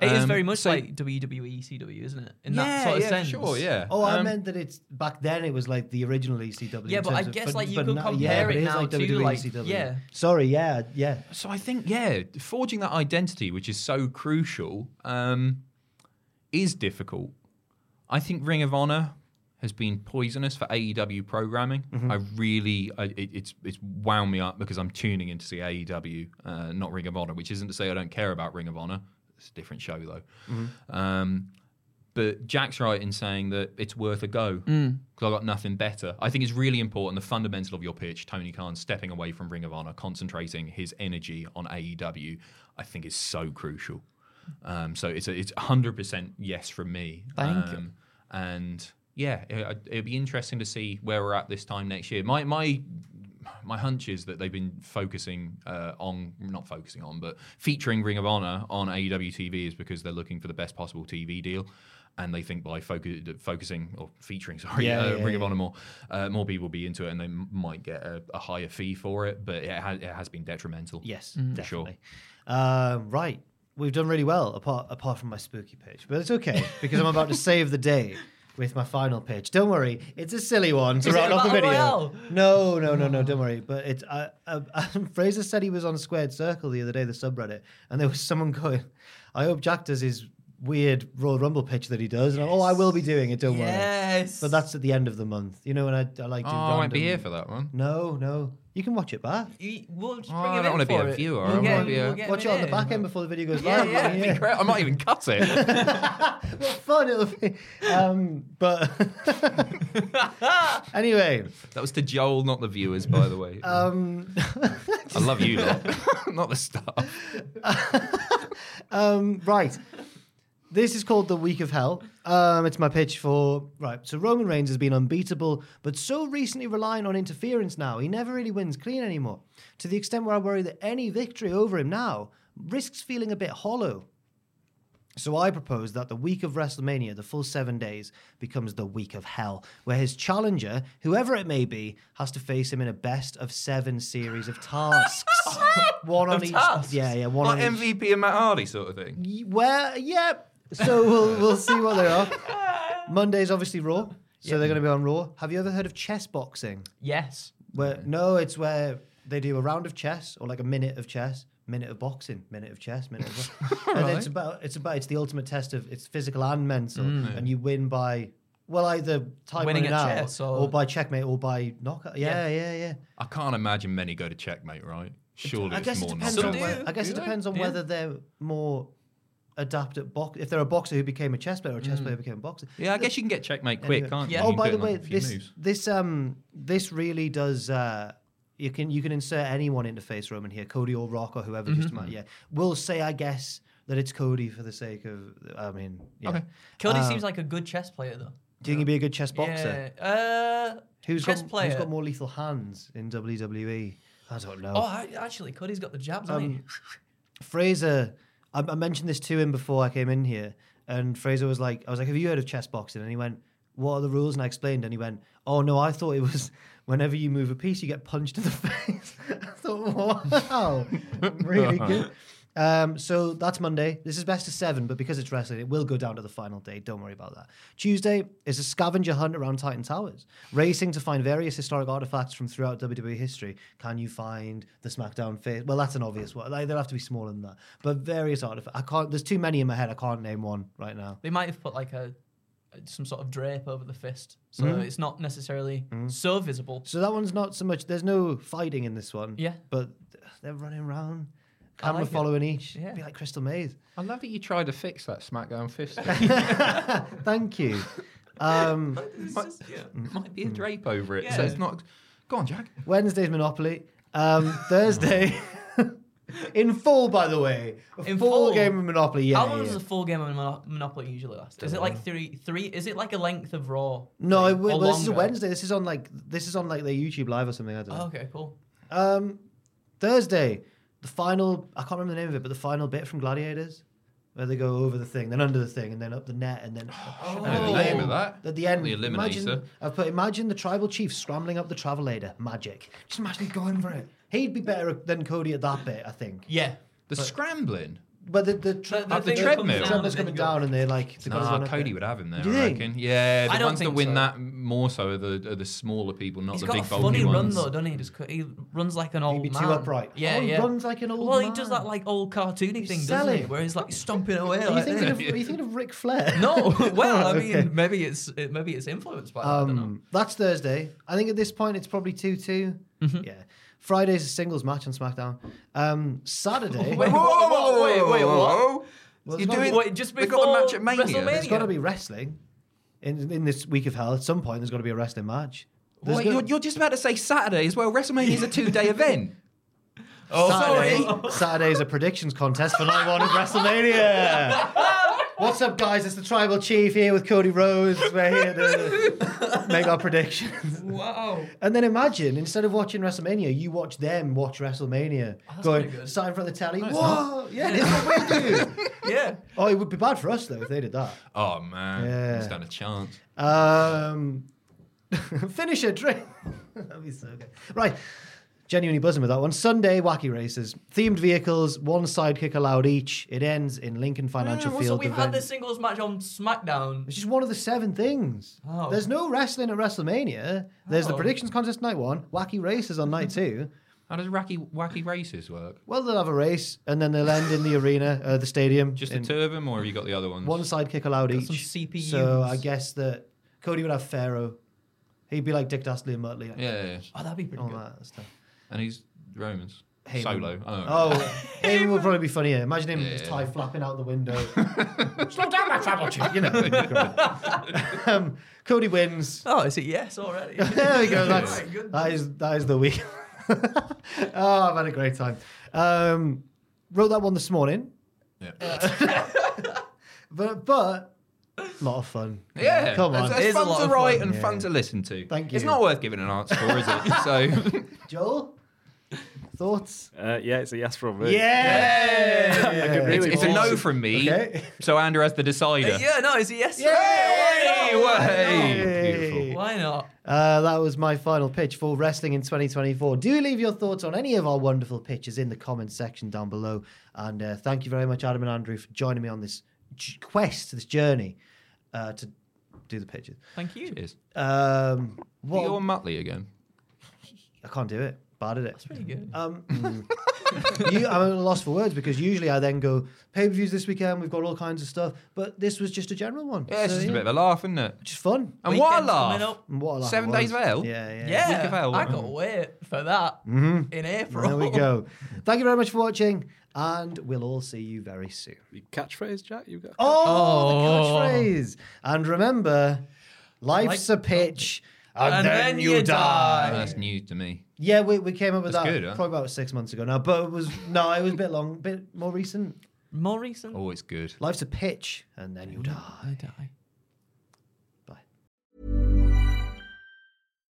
It is Um, very much so- like WWE, ECW, isn't it? In that sort of yeah, sense. sure, yeah. Oh, I Um, meant that it's back then. It was like the original ECW. Yeah, in but I terms of- guess, like, you could now- compare but it is now like to, WWE, like, ECW. yeah. Sorry, yeah, yeah. So I think, yeah, forging that identity, which is so crucial, um, is difficult. I think Ring of Honor has been poisonous for AEW programming. I really, I, it, it's it's wound me up because I'm tuning in to see AEW, uh, not Ring of Honor, which isn't to say I don't care about Ring of Honor. It's a different show though. Um, but Jack's right in saying that it's worth a go because I've got nothing better. I think it's really important. The fundamental of your pitch, Tony Khan stepping away from Ring of Honor, concentrating his energy on AEW, I think is so crucial. Um, so it's a, it's 100% yes from me. Thank you. um, And yeah, it, it'd be interesting to see where we're at this time next year. My my my hunch is that they've been focusing uh, on not focusing on, but featuring Ring of Honor on AEW TV is because they're looking for the best possible TV deal. And they think by focus, focusing or featuring, sorry, Yeah, uh, yeah, Ring of. Honor more, uh, more people will be into it, and they m- might get a, a higher fee for it. But it, ha- it has been detrimental. Yes, sure. definitely. Uh, right, we've done really well apart apart from my spooky pitch, but it's okay because I'm about to save the day with my final pitch. Don't worry, it's a silly one to Is round off the video. No, no, no, no. Don't worry. But it's uh, uh, Fraser said he was on Squared Circle the other day, the subreddit, and there was someone going, "I hope Jack does his." Weird Royal Rumble pitch that he does, and I'm, oh, I will be doing it. Don't worry. Yes. But that's at the end of the month, you know. And I, I like Oh, to. I won't be here for that one. No, no. You can watch it back. You, we'll just Oh, bring I don't wanna be a it. viewer, I We'll wanna be a- we'll Watch it him on the in. back end before the video goes Yeah, live. yeah, It'd be great. I might even cut it. what fun it'll be. Um, but anyway, that was to Joel, not the viewers, by the way. um, I love you, lot. not the staff. um, right. This is called the Week of Hell. Um, it's my pitch for right. So Roman Reigns has been unbeatable, but so recently relying on interference now, he never really wins clean anymore. To the extent where I worry that any victory over him now risks feeling a bit hollow. So I propose that the week of WrestleMania, the full seven days, becomes the week of hell, where his challenger, whoever it may be, has to face him in a best of seven series of tasks. one on Of each. tasks? Yeah, yeah, one Like on each. MVP and Matt Hardy sort of thing. Well, yeah. So we'll we'll see what they are. Monday's obviously Raw, so they're going to be on Raw. Have you ever heard of chess boxing? Yes. Where no, it's where they do a round of chess or like a minute of chess, minute of boxing, minute of chess, minute of. boxing. and it's about it's about it's the ultimate test of it's physical and mental, mm. and you win by. Well, either time Winning running at out, chess or... or- by checkmate, or by knockout. Yeah, yeah, yeah. I can't imagine many go to checkmate, right? Surely I guess it's it more depends nonsense. on. Some Whether, do. I guess Do it they? depends on Yeah. whether they're more adept at box. If they're a boxer who became a chess player, or a chess player who became a boxer. Yeah, I guess you can get checkmate quick, Anyway. can't you? Yeah. You Oh, can by the way, like, this moves. this um this really does uh you can you can insert anyone into face Roman here, Cody or Rock or whoever. Mm-hmm. ma- yeah, we'll say I guess that it's Cody for the sake of. I mean, yeah. Okay. Cody Uh, seems like a good chess player, though. Do you think he'd be a good chess boxer? Yeah. Uh, Who's chess got player? who's got more lethal hands in WWE? I don't know. Oh, I, actually, Cody's got the jabs? Um, Fraser, I, I mentioned this to him before I came in here, and Fraser was like, I was like, "Have you heard of chess boxing?" And he went, "What are the rules?" And I explained, and he went, "Oh no, I thought it was whenever you move a piece, you get punched in the face." I thought, "Wow, really good." Um, so that's Monday. This is best of seven, but because it's wrestling, it will go down to the final day. Don't worry about that. Tuesday is a scavenger hunt around Titan Towers, racing to find various historic artifacts from throughout WWE history. Can you find the SmackDown face? Well, that's an obvious one. Like, they'll have to be smaller than that. But various artifacts. I can't. There's too many in my head. I can't name one right now. They might have put like a some sort of drape over the fist, so Mhm. it's not necessarily so visible. So that one's not so much. There's no fighting in this one. Yeah. But they're running around. I Camera like it. following each. Yeah. Be like Crystal Maze. I love that you tried to fix that SmackDown fist. Thank you. Um, Might be a drape over it, so it's not. Go on, Jack. Wednesday's Monopoly. Um, Thursday, in full, by the way, a In full, full? game of Monopoly. Yeah. How long yeah. does a full game of Mono- Monopoly usually last? Is it like three? Three? Is it like a length of Raw? No, thing, it, well, this is a? Wednesday. This is on like this is on like their YouTube live or something. I don't know. Oh, okay, cool. Um, Thursday, the final. I can't remember the name of it, but the final bit from Gladiators, where they go over the thing, then under the thing, and then up the net, and then oh. I know the name of that. At the end, The imagine, Eliminator. I've put imagine the tribal chief scrambling up the travelator. Magic. Just imagine going for it. He'd be better than Cody at that bit, I think. Yeah. The scrambling. But the the, tra- The- the Up the thing that comes treadmill. down treadmill's coming down, and they're like, the Nah, Cody would have him there. Do you I think? reckon. Yeah, I the don't ones that think win so. that more so are the, are the smaller people, not He's the got big a bulky funny run ones. though, doesn't he? Just co- he runs like an old He'd be man. too upright. Yeah, Oh, he yeah. runs like an old Well, he does man. that like old cartoony thing, doesn't he? selling. Where he's like stomping away. Are you like thinking this. of are you thinking of Ric Flair? No, well, I mean, Okay. maybe it's it, maybe it's influenced by that. I don't know. Um, that's Thursday. I think at this point it's probably two Mm-hmm. Yeah. Friday's a singles match on SmackDown. Um, Saturday. Wait, whoa, whoa, whoa, wait, wait, what? Well, You're doing. Be, wait, just before they got the match at Mania. WrestleMania? There's got to be wrestling in in this week of hell. At some point, there's got to be a wrestling match. There's Wait, go- you're, you're just about to say Saturday as well. WrestleMania is a two day event. Oh, sorry. Saturday. Saturday's a predictions contest for night one of WrestleMania. What's up, guys? It's the Tribal Chief here with Cody Rhodes. We're here to make our predictions. Wow. And then imagine, instead of watching WrestleMania, you watch them watch WrestleMania. that's going, pretty good. sat in front of the telly. Whoa! Yeah, it's what we do. Yeah. oh, it would be bad for us, though, if they did that. Oh man, Yeah. stand a chance. Um, finish a drink. That'd be so good. Right. Genuinely buzzing with that one. Sunday, wacky races. Themed vehicles, one sidekick allowed each. It ends in Lincoln Financial so Field. we've the had this singles match on SmackDown. It's just one of the seven things. Oh. There's no wrestling at WrestleMania. There's the Oh. predictions contest night one, wacky races on night two. How does wacky wacky races work? Well, they'll have a race and then they'll end in the arena, uh, the stadium. Just in the two of them, or have you got the other ones? One sidekick allowed Got each. some CPUs. So I guess that Cody would have Pharaoh. He'd be like Dick Dastardly and Muttley. Yeah, yeah, yeah. Oh, that'd be pretty all good. that stuff. And he's Romans Heyman. solo. Oh, Oh, Heyman would probably be funnier. Imagine him Yeah. his tie flapping out the window. Slow down, my tribal chief. You know. um, Cody wins. Oh, is it yes already? There we go. That's My goodness. that is that is the week. oh, I've had a great time. Um, wrote that one this morning, yeah. but but a lot of fun. Yeah, come on, It's, it's is a fun lot to write fun, and yeah. fun to listen to. Thank you. It's not worth giving an answer for, is it? So, Joel. Thoughts? Uh, yeah, it's a yes from me. Yeah, could it's, really it's a no from me. Okay. So Andrew has the decider. yeah, no, it's a yes? Yay! Hey, Why not? way. Beautiful. Why not? Uh, that was my final pitch for wrestling in 2024. Do leave your thoughts on any of our wonderful pitches in the comments section down below. And uh, thank you very much, Adam and Andrew, for joining me on this j- quest, this journey uh, to do the pitches. Thank you. Cheers. Um, What? what, You're Muttley again. I can't do it. Bad at it. That's pretty good. Um, you, I'm at a loss for words because usually I then go pay per views this weekend. We've got all kinds of stuff, but this was just a general one. Yeah, it's So, just a bit of a laugh, isn't it? just fun. And what a Weekend's coming laugh! And what a laugh Seven it days of hell? Yeah, yeah. Yeah, Week of hell. I can't wait for that in April. There we go. Thank you very much for watching, and we'll all see you very soon. Catchphrase, Jack? You got. Oh, Oh. the catchphrase. And remember, life's a pitch, and, then, you die. That's new to me. Yeah, we, we came up with That's that good, huh? probably about six months ago now, but it was no, it was a bit long, bit more recent. More recent. Oh, it's good. Life's a pitch, and then you die. I die.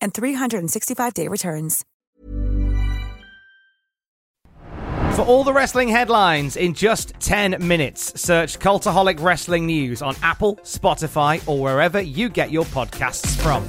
and 365-day returns. For all the wrestling headlines in just 10 minutes, search Cultaholic Wrestling News on Apple, Spotify, or wherever you get your podcasts from.